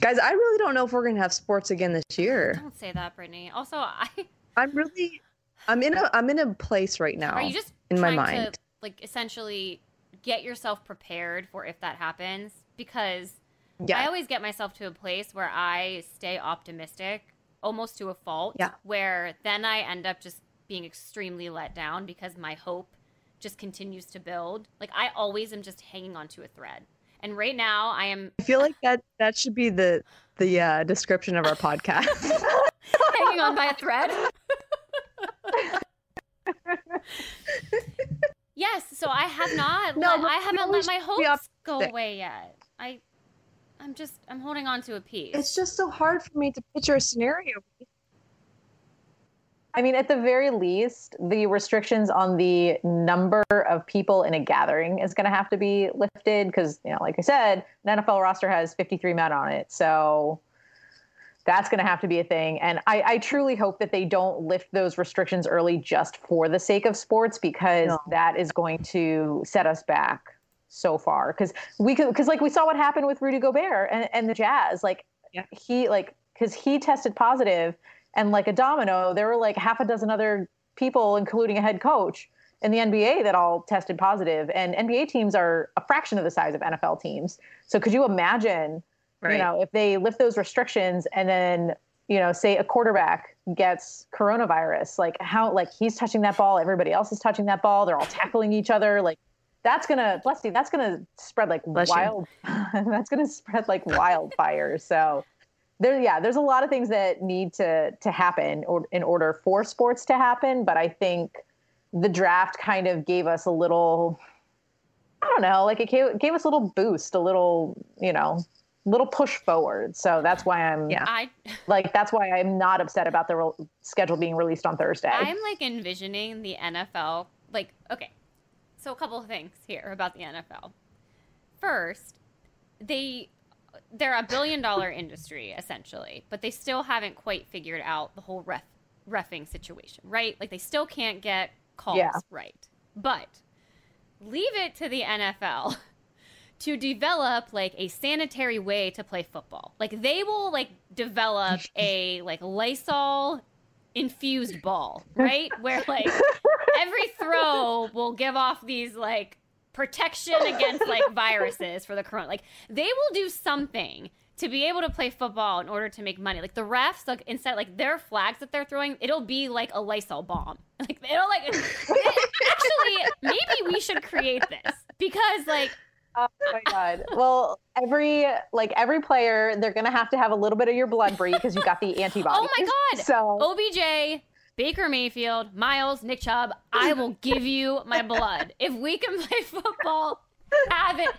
guys I really don't know if we're going to have sports again this year. Don't say that Brittany. Also I I'm really I'm in a I'm in a place right now. Are you just in my mind to, like essentially get yourself prepared for if that happens because yeah. I always get myself to a place where I stay optimistic almost to a fault yeah. where then I end up just being extremely let down because my hope just continues to build. Like I always am just hanging onto a thread. And right now I am I feel like that that should be the the uh, description of our podcast. hanging on by a thread. Yes, so I have not. no, let, I haven't let my hopes go away yet. I, I'm just I'm holding on to a piece. It's just so hard for me to picture a scenario. I mean, at the very least, the restrictions on the number of people in a gathering is going to have to be lifted because, you know, like I said, an NFL roster has 53 men on it. So that's going to have to be a thing. And I, I, truly hope that they don't lift those restrictions early just for the sake of sports because no. that is going to set us back so far. Because we could, because like we saw what happened with Rudy Gobert and, and the Jazz. Like yeah. he, like, because he tested positive and like a domino, there were like half a dozen other people, including a head coach in the NBA that all tested positive. And NBA teams are a fraction of the size of NFL teams. So could you imagine? Right. You know, if they lift those restrictions and then, you know, say a quarterback gets coronavirus, like how, like he's touching that ball, everybody else is touching that ball, they're all tackling each other. Like that's gonna, bless you, that's gonna spread like bless wild, that's gonna spread like wildfire. So there, yeah, there's a lot of things that need to to happen or, in order for sports to happen. But I think the draft kind of gave us a little, I don't know, like it gave, gave us a little boost, a little, you know, little push forward. So that's why I'm yeah. I, like that's why I'm not upset about the re- schedule being released on Thursday. I'm like envisioning the NFL like okay. So a couple of things here about the NFL. First, they they're a billion dollar industry essentially, but they still haven't quite figured out the whole ref refing situation, right? Like they still can't get calls yeah. right. But leave it to the NFL to develop like a sanitary way to play football. Like they will like develop a like Lysol infused ball, right? Where like every throw will give off these like protection against like viruses for the corona. Like they will do something to be able to play football in order to make money. Like the refs, like instead, like their flags that they're throwing, it'll be like a Lysol bomb. Like it'll like actually maybe we should create this because like Oh my god. Well, every like every player, they're gonna have to have a little bit of your blood Bree because you got the antibodies. oh my god, So OBJ, Baker Mayfield, Myles, Nick Chubb, I will give you my blood if we can play football. Have it.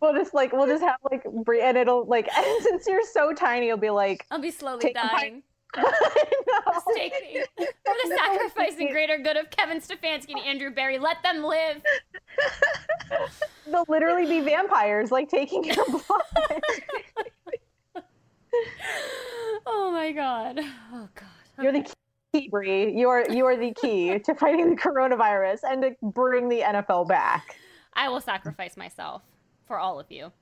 we'll just like we'll just have like Bree, and it'll like and since you're so tiny, you'll be like I'll be slowly Take my- dying. I know. Take me for the sacrifice and greater good of Kevin Stefanski and Andrew Berry. Let them live. They'll literally be vampires, like taking your blood. Oh my god. Oh god. You're the key, Bree. You are you are the key to fighting the coronavirus and to bring the NFL back. I will sacrifice myself for all of you.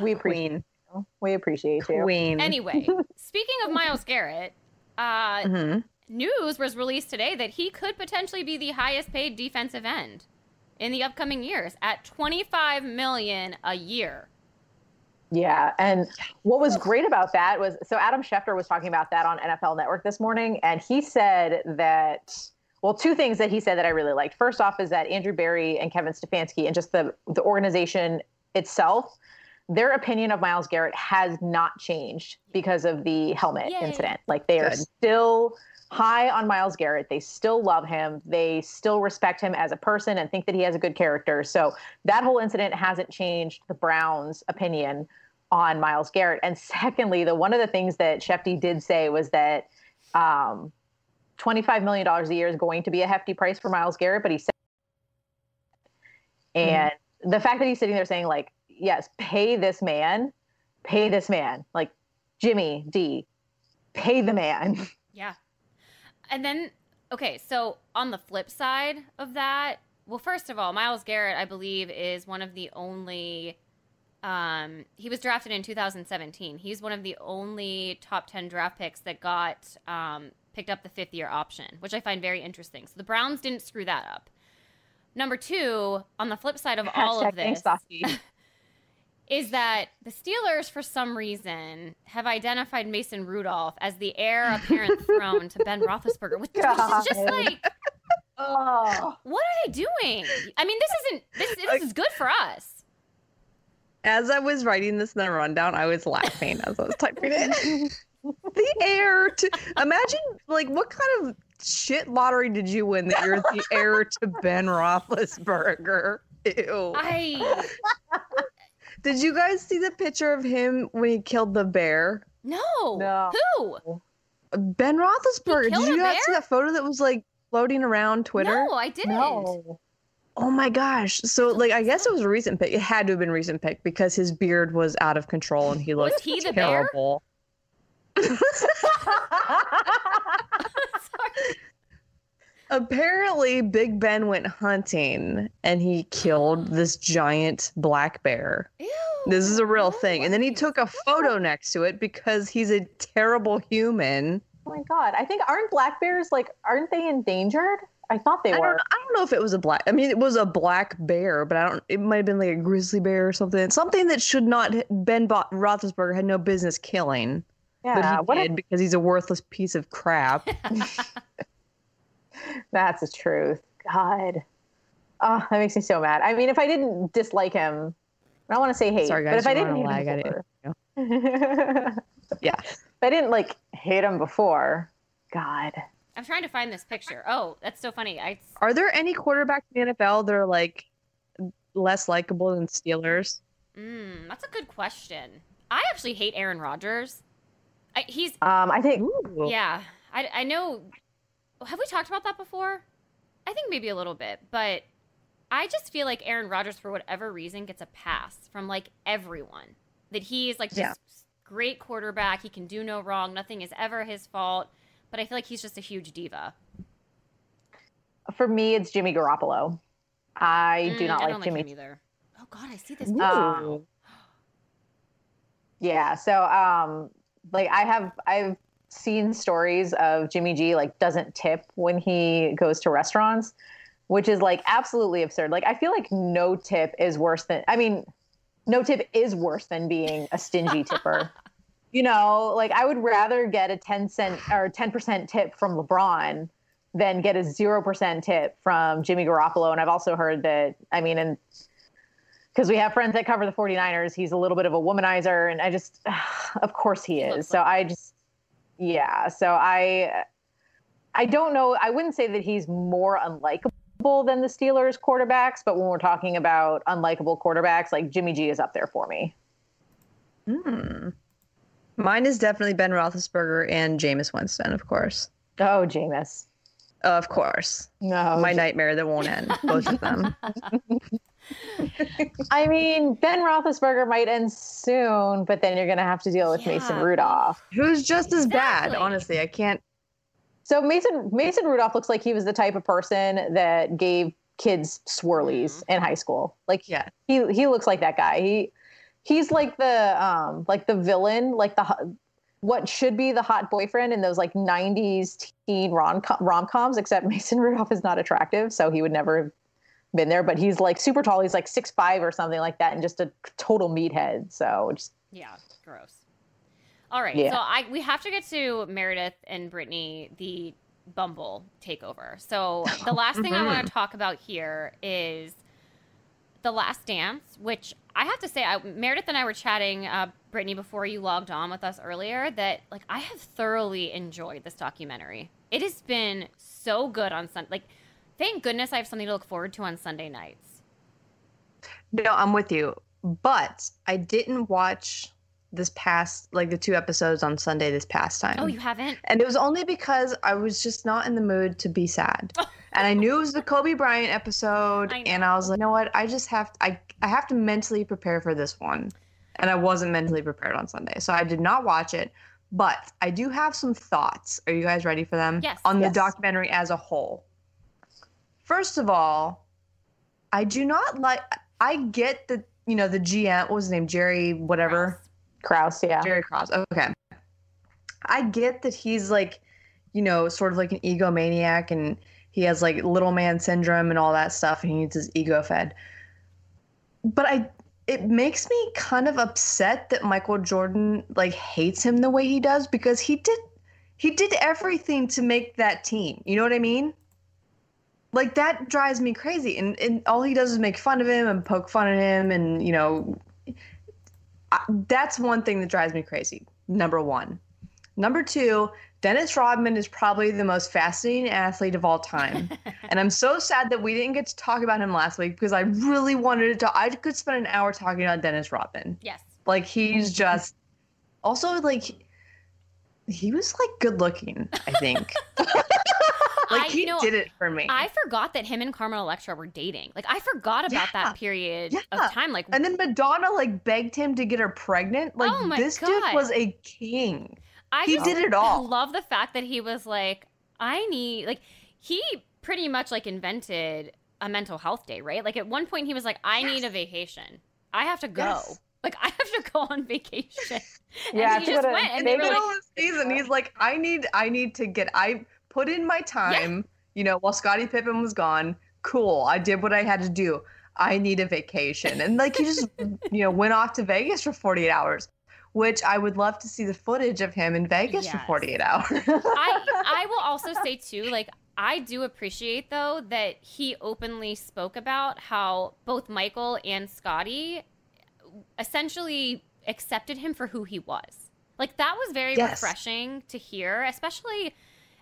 We appreciate Queen. you. We appreciate you. Queen. Anyway, speaking of Myles Garrett, uh, Mhm. news was released today that he could potentially be the highest paid defensive end in the upcoming years at 25 million a year. Yeah, and what was great about that was so Adam Schefter was talking about that on NFL Network this morning, and he said that well, two things that he said that I really liked. First off, is that Andrew Berry and Kevin Stefanski and just the the organization itself, their opinion of Myles Garrett has not changed because of the helmet Yay. incident. Like they are still high on Myles Garrett. They still love him. They still respect him as a person and think that he has a good character. So that whole incident hasn't changed the Browns' opinion on Myles Garrett. And secondly, the one of the things that Shefty did say was that um, $25 million a year is going to be a hefty price for Myles Garrett, but he said, and the fact that he's sitting there saying, like, yes, pay this man, pay this man, like Jimmy D, pay the man. Yeah. And then, okay, so on the flip side of that, well, first of all, Myles Garrett, I believe, is one of the only. Um, he was drafted in 2017. He's one of the only top 10 draft picks that got um, picked up the fifth year option, which I find very interesting. So the Browns didn't screw that up. Number two, on the flip side of all of this, is that the Steelers, for some reason, have identified Mason Rudolph as the heir apparent throne to Ben Roethlisberger, which, which is just like, oh, what are they doing? I mean, this isn't this. This is good for us. As I was writing this in the rundown, I was laughing as I was typing it. the heir to imagine like what kind of shit lottery did you win that you're the heir to Ben Roethlisberger? Ew. I Did you guys see the picture of him when he killed the bear? no. No. Who? Ben Roethlisberger. Did you guys see that photo that was like floating around Twitter? No, I didn't. no. Oh my gosh. So like I guess it was a recent pick. It had to have been a recent pick because his beard was out of control and he Was looked he terrible. Apparently Big Ben went hunting and he killed this giant black bear. Ew. This is a real no thing. And then he took a photo next to it because he's a terrible human. Oh my god! I think aren't black bears like aren't they endangered? I thought they I were. don't, I don't know if it was a black. I mean, it was a black bear, but I don't. It might have been like a grizzly bear or something. Something that should not. Ben Bo- Roethlisberger had no business killing, Yeah, but he what did because he's a worthless piece of crap. That's the truth. God. Oh, that makes me so mad. I mean, if I didn't dislike him, I don't want to say hate, Sorry, guys, but if I didn't on a hate lag. I him didn't- before, Yeah. if I didn't like hate him before, God. I'm trying to find this picture. Oh, that's so funny. I Are there any quarterbacks in the NFL that are like less likable than Steelers? mm, that's a good question. I actually hate Aaron Rodgers. I, he's Um, I think Ooh. Yeah, I, I know. Have we talked about that before? I think maybe a little bit, but I just feel like Aaron Rodgers, for whatever reason, gets a pass from like everyone. That he is like this Yeah. great quarterback. He can do no wrong. Nothing is ever his fault. But I feel like he's just a huge diva. for me, it's Jimmy Garoppolo. I do Mm, not I like don't Jimmy. like him either. Oh God, I see this. Ooh. Um, Yeah. So, um, like I have, I've seen stories of Jimmy G like doesn't tip when he goes to restaurants, which is like absolutely absurd. Like I feel like no tip is worse than I mean, no tip is worse than being a stingy tipper. You know, like I would rather get a 10 cent or 10% tip from LeBron than get a 0% tip from Jimmy Garoppolo. And I've also heard that, I mean, and because we have friends that cover the 49ers, he's a little bit of a womanizer. And I just, of course he is. So I just, yeah. So I, I don't know. I wouldn't say that he's more unlikable than the Steelers quarterbacks, but when we're talking about unlikable quarterbacks, like Jimmy G is up there for me. Hmm. Mine is definitely Ben Roethlisberger and Jameis Winston, of course. Oh, Jameis. Of course. No. My nightmare that won't end. Both of them. I mean, Ben Roethlisberger might end soon, but then you're going to have to deal with Mason Rudolph. Who's just as bad, honestly. I can't. So Mason Mason Rudolph looks like he was the type of person that gave kids swirlies mm-hmm. in high school. Like Yeah. he he looks like that guy. He he's like the um like the villain, like the what should be the hot boyfriend in those like 90s teen rom rom coms except Mason Rudolph is not attractive, so he would never have been there, but he's like super tall. He's like six five or something like that and just a total meathead. So just Yeah, gross. All right, Yeah. so I we have to get to Meredith and Brittany, the Bumble takeover. So the last thing I want to talk about here is the Last Dance, which I have to say, I, Meredith and I were chatting, uh, Brittany, before you logged on with us earlier. That like I have thoroughly enjoyed this documentary. It has been so good on Sunday. Like, thank goodness I have something to look forward to on Sunday nights. No, I'm with you. But I didn't watch this past, like the two episodes on Sunday this past time. Oh, you haven't? And it was only because I was just not in the mood to be sad. and I knew it was the Kobe Bryant episode. I and I was like, you know what? I just have I I have to mentally prepare for this one. And I wasn't mentally prepared on Sunday. So I did not watch it. But I do have some thoughts. Are you guys ready for them? Yes. On the Yes. documentary as a whole. First of all, I do not like I get that, you know, the GM, what was his name? Jerry, whatever. Gross. Krause, yeah. Jerry Cross. Okay. I get that he's like, you know, sort of like an egomaniac and he has like little man syndrome and all that stuff and he needs his ego fed. But I it makes me kind of upset that Michael Jordan like hates him the way he does because he did he did everything to make that team. You know what I mean? Like that drives me crazy and, and all he does is make fun of him and poke fun at him and you know that's one thing that drives me crazy. Number one. Number two, Dennis Rodman is probably the most fascinating athlete of all time. and I'm so sad that we didn't get to talk about him last week because I really wanted to. I could spend an hour talking about Dennis Rodman. Yes. Like, he's just also like, he was like good looking, I think. like, I- he you know, did it for me. I forgot that him and Carmen Electra were dating. Like I forgot about Yeah. that period Yeah. of time. Like and then Madonna like begged him to get her pregnant. Like, Oh this God. dude was a king. I he did it all. I love the fact that he was like, I need like he pretty much like invented a mental health day, right? Like at one point he was like, I need a vacation. I have to go. Yes. Like I have to go on vacation. Yeah, and he just went and in the middle like, of the season, he's like, I need, I need to get, I put in my time, you know, while Scottie Pippen was gone. Cool, I did what I had to do. I need a vacation, and like he just, you know, went off to Vegas for 48 hours, which I would love to see the footage of him in Vegas for 48 hours. I I will also say too, like I do appreciate though that he openly spoke about how both Michael and Scottie essentially accepted him for who he was. Like that was very Yes. refreshing to hear, especially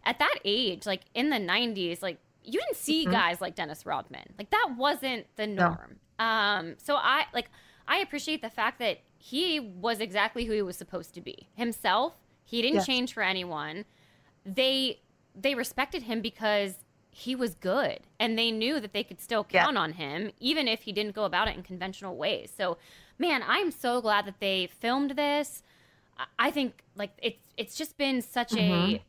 at that age, like in the 90s, like you didn't see Mhm. guys like Dennis Rodman. Like that wasn't the norm. Um so I like I appreciate the fact that he was exactly who he was supposed to be. Himself, he didn't Yes. change for anyone. They they respected him because he was good and they knew that they could still Yeah. count on him even if he didn't go about it in conventional ways. So, man, I'm so glad that they filmed this. I- I think like it's it's just been such a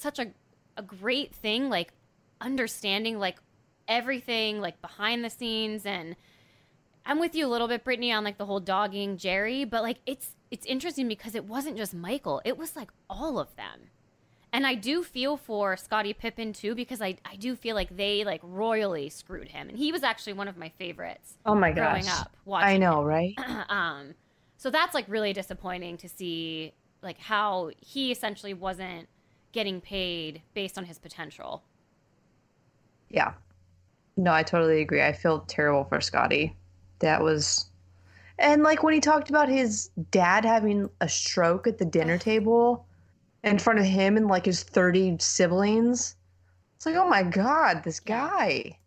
such a a great thing like understanding like everything like behind the scenes and I'm with you a little bit Brittany on like the whole dogging Jerry, but like it's it's interesting because it wasn't just Michael, it was like all of them. And I do feel for Scottie Pippen too because I, I do feel like they like royally screwed him, and he was actually one of my favorites. Oh my growing gosh. up watching. I know, him. right? um, so that's like really disappointing to see like how he essentially wasn't getting paid based on his potential. Yeah. No, I totally agree. I feel terrible for Scottie. That was and like when he talked about his dad having a stroke at the dinner table in front of him and like his 30 siblings. It's like, "Oh my god, this guy.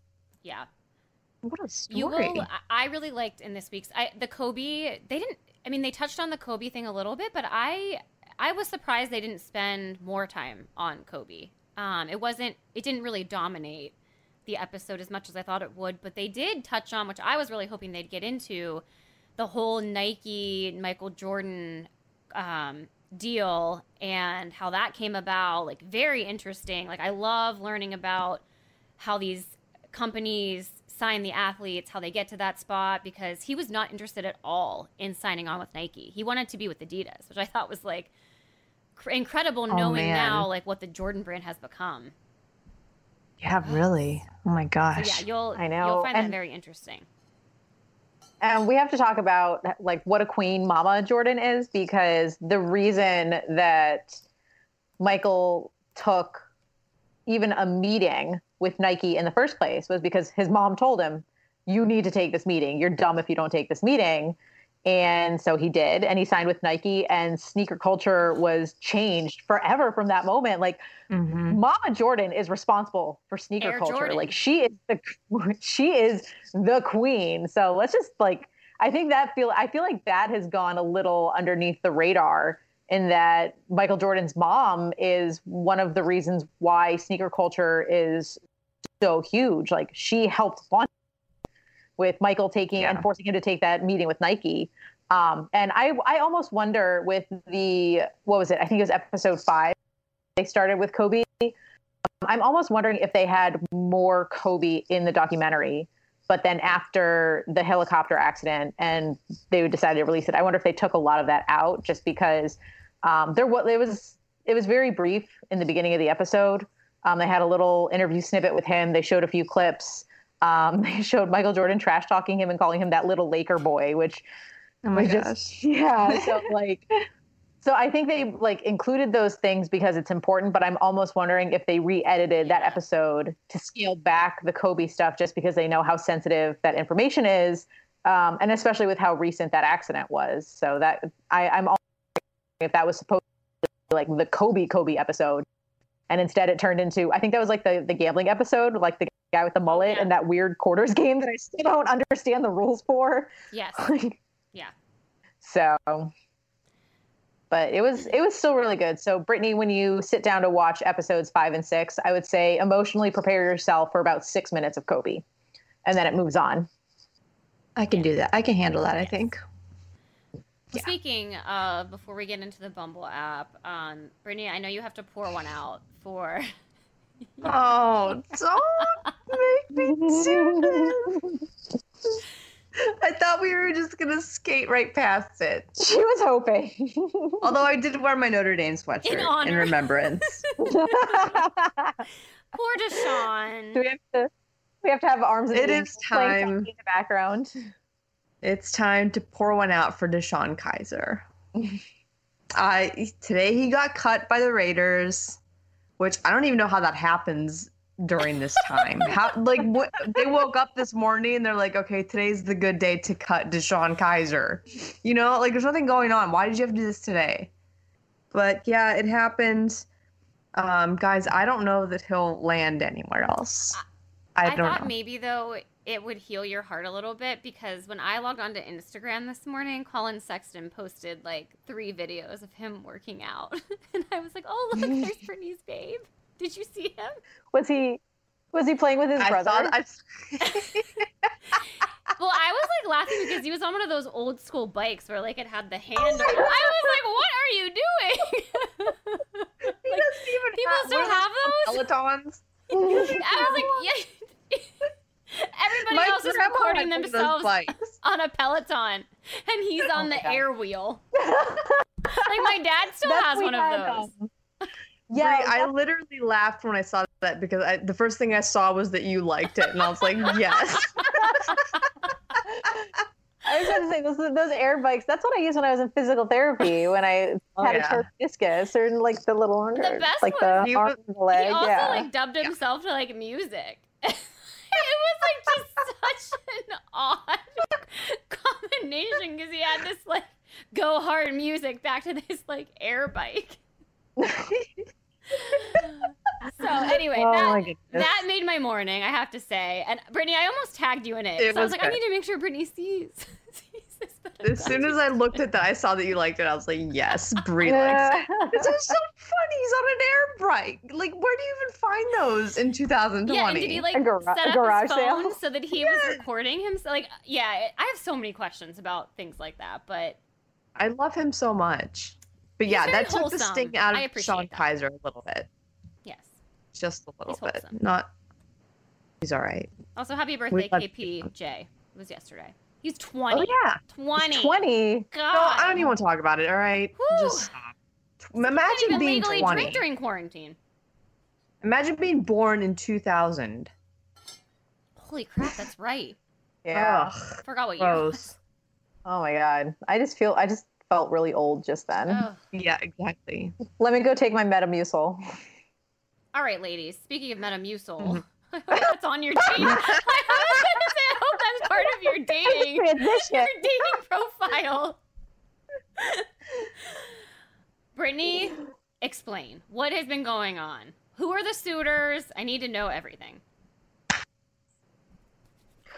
Yeah. What a story." You will. I- I really liked in this week's I, the Kobe. They didn't. I mean, they touched on the Kobe thing a little bit, but I I was surprised they didn't spend more time on Kobe. Um, it wasn't. It didn't really dominate the episode as much as I thought it would, but they did touch on, which I was really hoping they'd get into, the whole Nike Michael Jordan um, deal and how that came about. Like very interesting. Like I love learning about how these companies sign the athletes, how they get to that spot, because he was not interested at all in signing on with Nike. He wanted to be with Adidas, which I thought was like incredible Oh, knowing man. now like what the Jordan brand has become. Yeah, really. Oh my So gosh. yeah, you'll I know, you'll find that very interesting. And we have to talk about like what a queen mama Jordan is because the reason that Michael took even a meeting with Nike in the first place was because his mom told him, You need to take this meeting. You're dumb if you don't take this meeting. And so he did, and he signed with Nike, and sneaker culture was changed forever from that moment. Like, Mhm. Mama Jordan is responsible for sneaker Air culture. Jordan. Like she is the she is the queen. So let's just like I think that feel I feel like that has gone a little underneath the radar in that Michael Jordan's mom is one of the reasons why sneaker culture is so huge. Like she helped launch with Michael taking and forcing him to take that meeting with Nike. Um, and I I almost wonder with the what was it? I think it was episode five they started with Kobe. I'm almost wondering if they had more Kobe in the documentary, but then after the helicopter accident and they decided to release it, I wonder if they took a lot of that out just because um, there was it was it was very brief in the beginning of the episode. Um, they had a little interview snippet with him. They showed a few clips. Um, they showed Michael Jordan trash talking him and calling him that little Laker boy, which Oh my gosh. just- yeah. So like, so I think they like included those things because it's important. But I'm almost wondering if they re-edited that episode to scale back the Kobe stuff, just because they know how sensitive that information is, um, and especially with how recent that accident was. So that I, I'm almost wondering if that was supposed to be like the Kobe Kobe episode, and instead it turned into I think that was like the the gambling episode, like the guy with the mullet yeah. and that weird quarters game that I still don't understand the rules for. Yes. Yeah. So, but it was it was still really good. So, Brittany, when you sit down to watch episodes five and six, I would say emotionally prepare yourself for about six minutes of Kobe, and then it moves on. I can do that. I can handle that, I think. Well, Yeah. Speaking of, before we get into the Bumble app, um, Brittany, I know you have to pour one out for. Oh, don't make me do this. I thought we were just gonna skate right past it. She was hoping. Although I did wear my Notre Dame sweatshirt in, honor. remembrance. Poor DeShone. Do we have to? We have to have arms. and It legs is playing time. in the background. it's time to pour one out for DeShone Kizer. I today he got cut by the Raiders, which I don't even know how that happens during this time. How like what they woke up this morning and they're like, okay, today's the good day to cut DeShone Kizer. You know, like there's nothing going on. Why did you have to do this today? But yeah, it happened. Um, guys, I don't know that he'll land anywhere else. I, I, don't thought know. maybe though it would heal your heart a little bit because when I logged onto Instagram this morning, Collin Sexton posted like three videos of him working out, and I was like, "Oh, look, there's Brittany's babe." Did you see him? Was he? Was he playing with his I brother? thought I, Well, I was like laughing because he was on one of those old school bikes where like it had the handle. Oh I was like, "What are you doing?" he Like, doesn't even people have, still have those? those Pelotons. I was like, "Yeah." Everybody My else is recording had one of those themselves on a Peloton, and he's on Oh the God. air wheel. Like my dad still That's has one of those. um, Yeah, Brie, I literally laughed when I saw that because I, the first thing I saw was that you liked it, and I was like, yes. I was going to say those those air bikes. That's what I used when I was in physical therapy when I Oh, had yeah. a torn discus or like the little The best like was the he arm was- and the leg. he also yeah. like dubbed himself to like music. It was like just such an odd combination because he had this like go hard music back to this like air bike. So anyway, Oh that, that made my morning, I have to say. And Brittany, I almost tagged you in it. It so I was was like, I need to make sure Brittany sees. Sees this, but I'm As soon as I looked at that, I saw that you liked it. I was like, yes, Bree likes it. This is so funny. He's on an air bike. Like, where do you even find those in 2020? Yeah, and did he like A gara- set up garage his phone sale? so that he was recording himself? Like, yeah, I have so many questions about things like that, but I love him so much. But He's yeah, very that took the wholesome. sting out of appreciate Sean that. Kizer a little bit. yes. Just a little bit. Not. He's all right. Also, happy birthday, KPJ. It was yesterday. Oh, He's 20. Oh yeah. 20. 20. God. No, I don't even want to talk about it. All right. Whew. Just. Imagine being legally 20. drink during quarantine. Imagine being born in 2000. Holy crap, that's right. Yeah. Ugh, Forgot what year. gross. Oh my god. I just feel I just felt really old just then. Yeah, exactly. Let me go take my Metamucil. All right, ladies. Speaking of Metamucil. I mm-hmm. hope that's on your dating. part of your dating, your dating profile. Brittany, explain what has been going on. Who are the suitors? I need to know everything.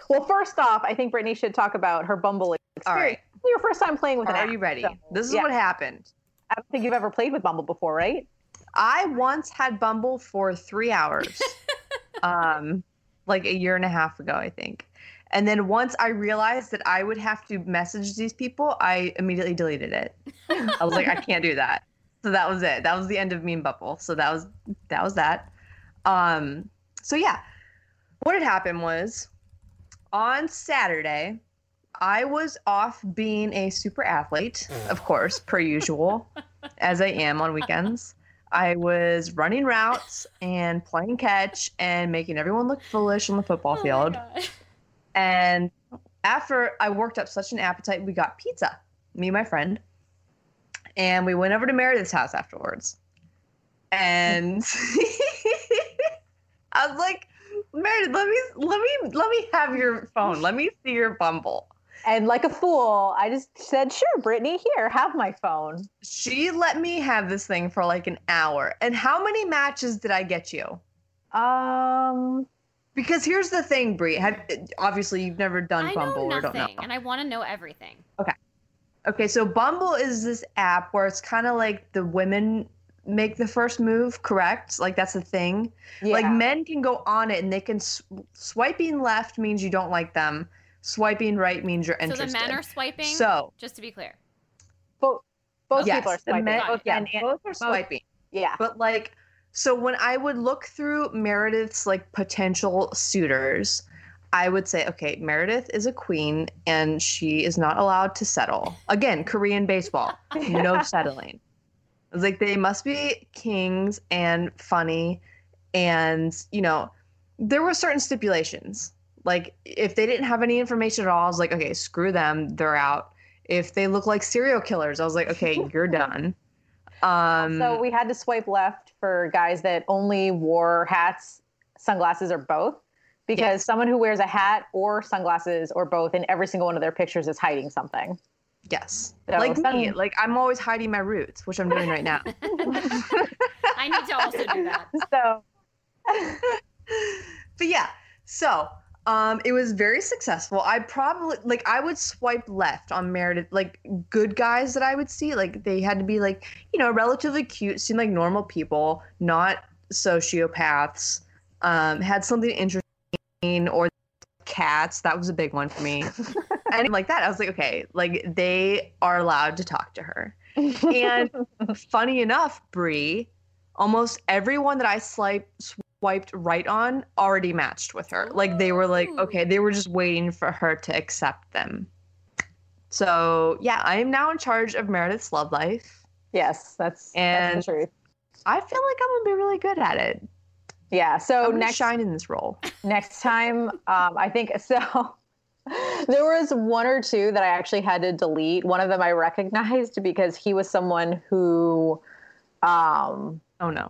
Well, first off, I think Brittany should talk about her Bumble experience. All right. This is Your first time playing with an Are app, you ready? so, This is yeah. what happened. I don't think you've ever played with Bumble before, right? I once had Bumble for three hours, um, like a year and a half ago, I think. And then once I realized that I would have to message these people, I immediately deleted it. I was like, I can't do that. So that was it. That was the end of me and Bumble. So that was that was that. Um, so yeah, what had happened was on Saturday, I was off being a super athlete, of course, per usual, as I am on weekends. I was running routes and playing catch and making everyone look foolish on the football Oh field. And after I worked up such an appetite, we got pizza, me and my friend. And we went over to Meredith's house afterwards. And I was like, Meredith, let me let me let me have your phone. Let me see your Bumble. And like a fool, I just said, "Sure, Brittany, here, have my phone." She let me have this thing for like an hour. And how many matches did I get you? Um, Because here's the thing, Bree. Have, obviously, you've never done I Bumble know or don't know. nothing, and I want to know everything. Okay, Okay, so Bumble is this app where it's kind of like the women make the first move, correct? Like that's the thing. yeah. Like men can go on it and they can sw- swiping left means you don't like them. Swiping right means you're interested. So the men are swiping. So just to be clear. both both yes, people are the swiping. men, both, yeah, And- and- both are swiping. yeah. But like, so when I would look through Meredith's like potential suitors, I would say, okay, Meredith is a queen and she is not allowed to settle. Again, Korean baseball, no settling. I was like, they must be kings and funny. And, you know, there were certain stipulations. Like, if they didn't have any information at all, I was like, okay, screw them. They're out. If they look like serial killers, I was like, okay, you're done. Um, so we had to swipe left for guys that only wore hats, sunglasses, or both. Because Yes. someone who wears a hat or sunglasses or both in every single one of their pictures is hiding something. Yes. So like me. Like I'm always hiding my roots, which I'm doing right now. I need to also do that. So but yeah, so um it was very successful. I probably like I would swipe left on Meredith like good guys that I would see. Like they had to be like, you know, relatively cute, seem like normal people, not sociopaths. Um, had something interesting or cats. That was a big one for me. and like that, I was like, okay, like they are allowed to talk to her. And funny enough, Bree, almost everyone that I swipe, swiped right on already matched with her. Like they were like, okay, they were just waiting for her to accept them. So yeah, I am now in charge of Meredith's love life. yes, that's, And- that's the truth. I feel like I'm gonna be really good at it. Yeah. So I'm next shine in this role. next time, um, I think so. There was one or two that I actually had to delete. One of them I recognized because he was someone who, um, Oh no.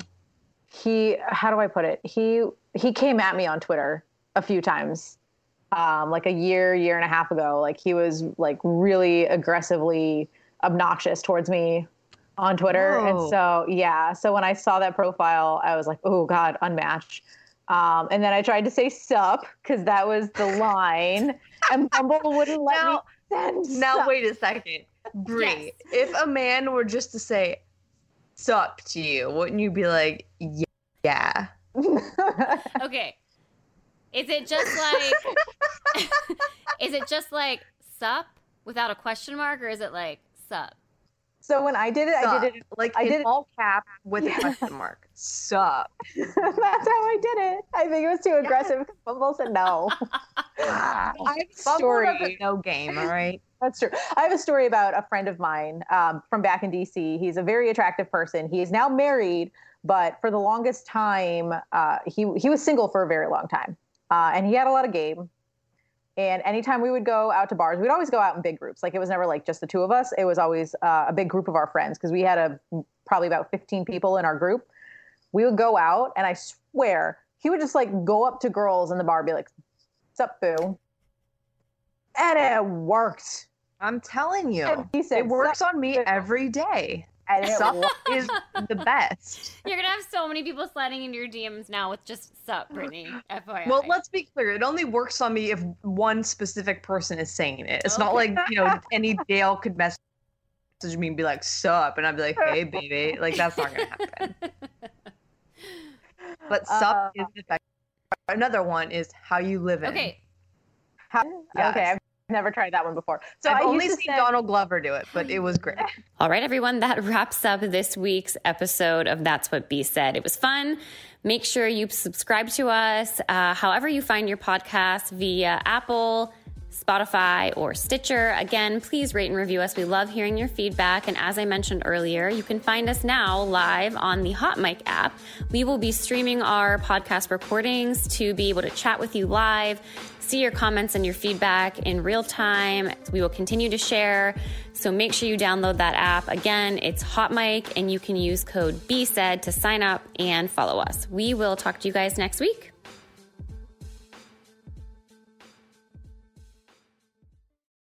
he how do I put it? He he came at me on Twitter a few times, um, like a year, year and a half ago. Like he was like really aggressively obnoxious towards me on Twitter, and so yeah. So when I saw that profile, I was like, oh god, unmatched. Um, and then I tried to say sup because that was the line, and Bumble wouldn't let Now- me send. Now sup. wait a second, Bree. Yes. If a man were just to say "sup" to you, wouldn't you be like, "Yeah"? yeah. Okay. Is it just like is it just like sup without a question mark or is it like sup? so when I did it, I did it like I in did it- all caps with Yeah. a question mark. Sup. That's how I did it. I think it was too aggressive. because Bumble said no. Ah. I have a Bumble story. doesn't game, all right? That's true. I have a story about a friend of mine um, from back in DC. He's a very attractive person. He is now married, but for the longest time, uh, he he was single for a very long time, uh, and he had a lot of game. And anytime we would go out to bars, we'd always go out in big groups. Like it was never like just the two of us. It was always uh, a big group of our friends because we had a probably about 15 people in our group. We would go out, and I swear he would just like go up to girls in the bar, and be like, "Sup, boo," and it worked. I'm telling you. He said, It works on me every day. And it Sup is the best. You're gonna have so many people sliding into your DMs now with just sup, Brittany. FYI. Well, let's be clear. It only works on me if one specific person is saying it. It's not like, you know, any Dale could message me and be like, sup. And I'd be like, hey, baby. Like, that's not going to happen. But sup Uh, is effective. Another one is how you live in. Okay. How- Yes. Okay, I've never tried that one before. So I've I only seen send- Donald Glover do it, but it was great. All right, everyone, that wraps up this week's episode of That's What B Said. It was fun. Make sure you subscribe to us, uh, however, you find your podcast via Apple, Spotify, or Stitcher. Again, please rate and review us. We love hearing your feedback. And as I mentioned earlier, you can find us now live on the Hot Mic app. We will be streaming our podcast recordings to be able to chat with you live, see your comments and your feedback in real time. We will continue to share. So make sure you download that app. Again, it's Hot Mic, and you can use code BSAID to sign up and follow us. We will talk to you guys next week.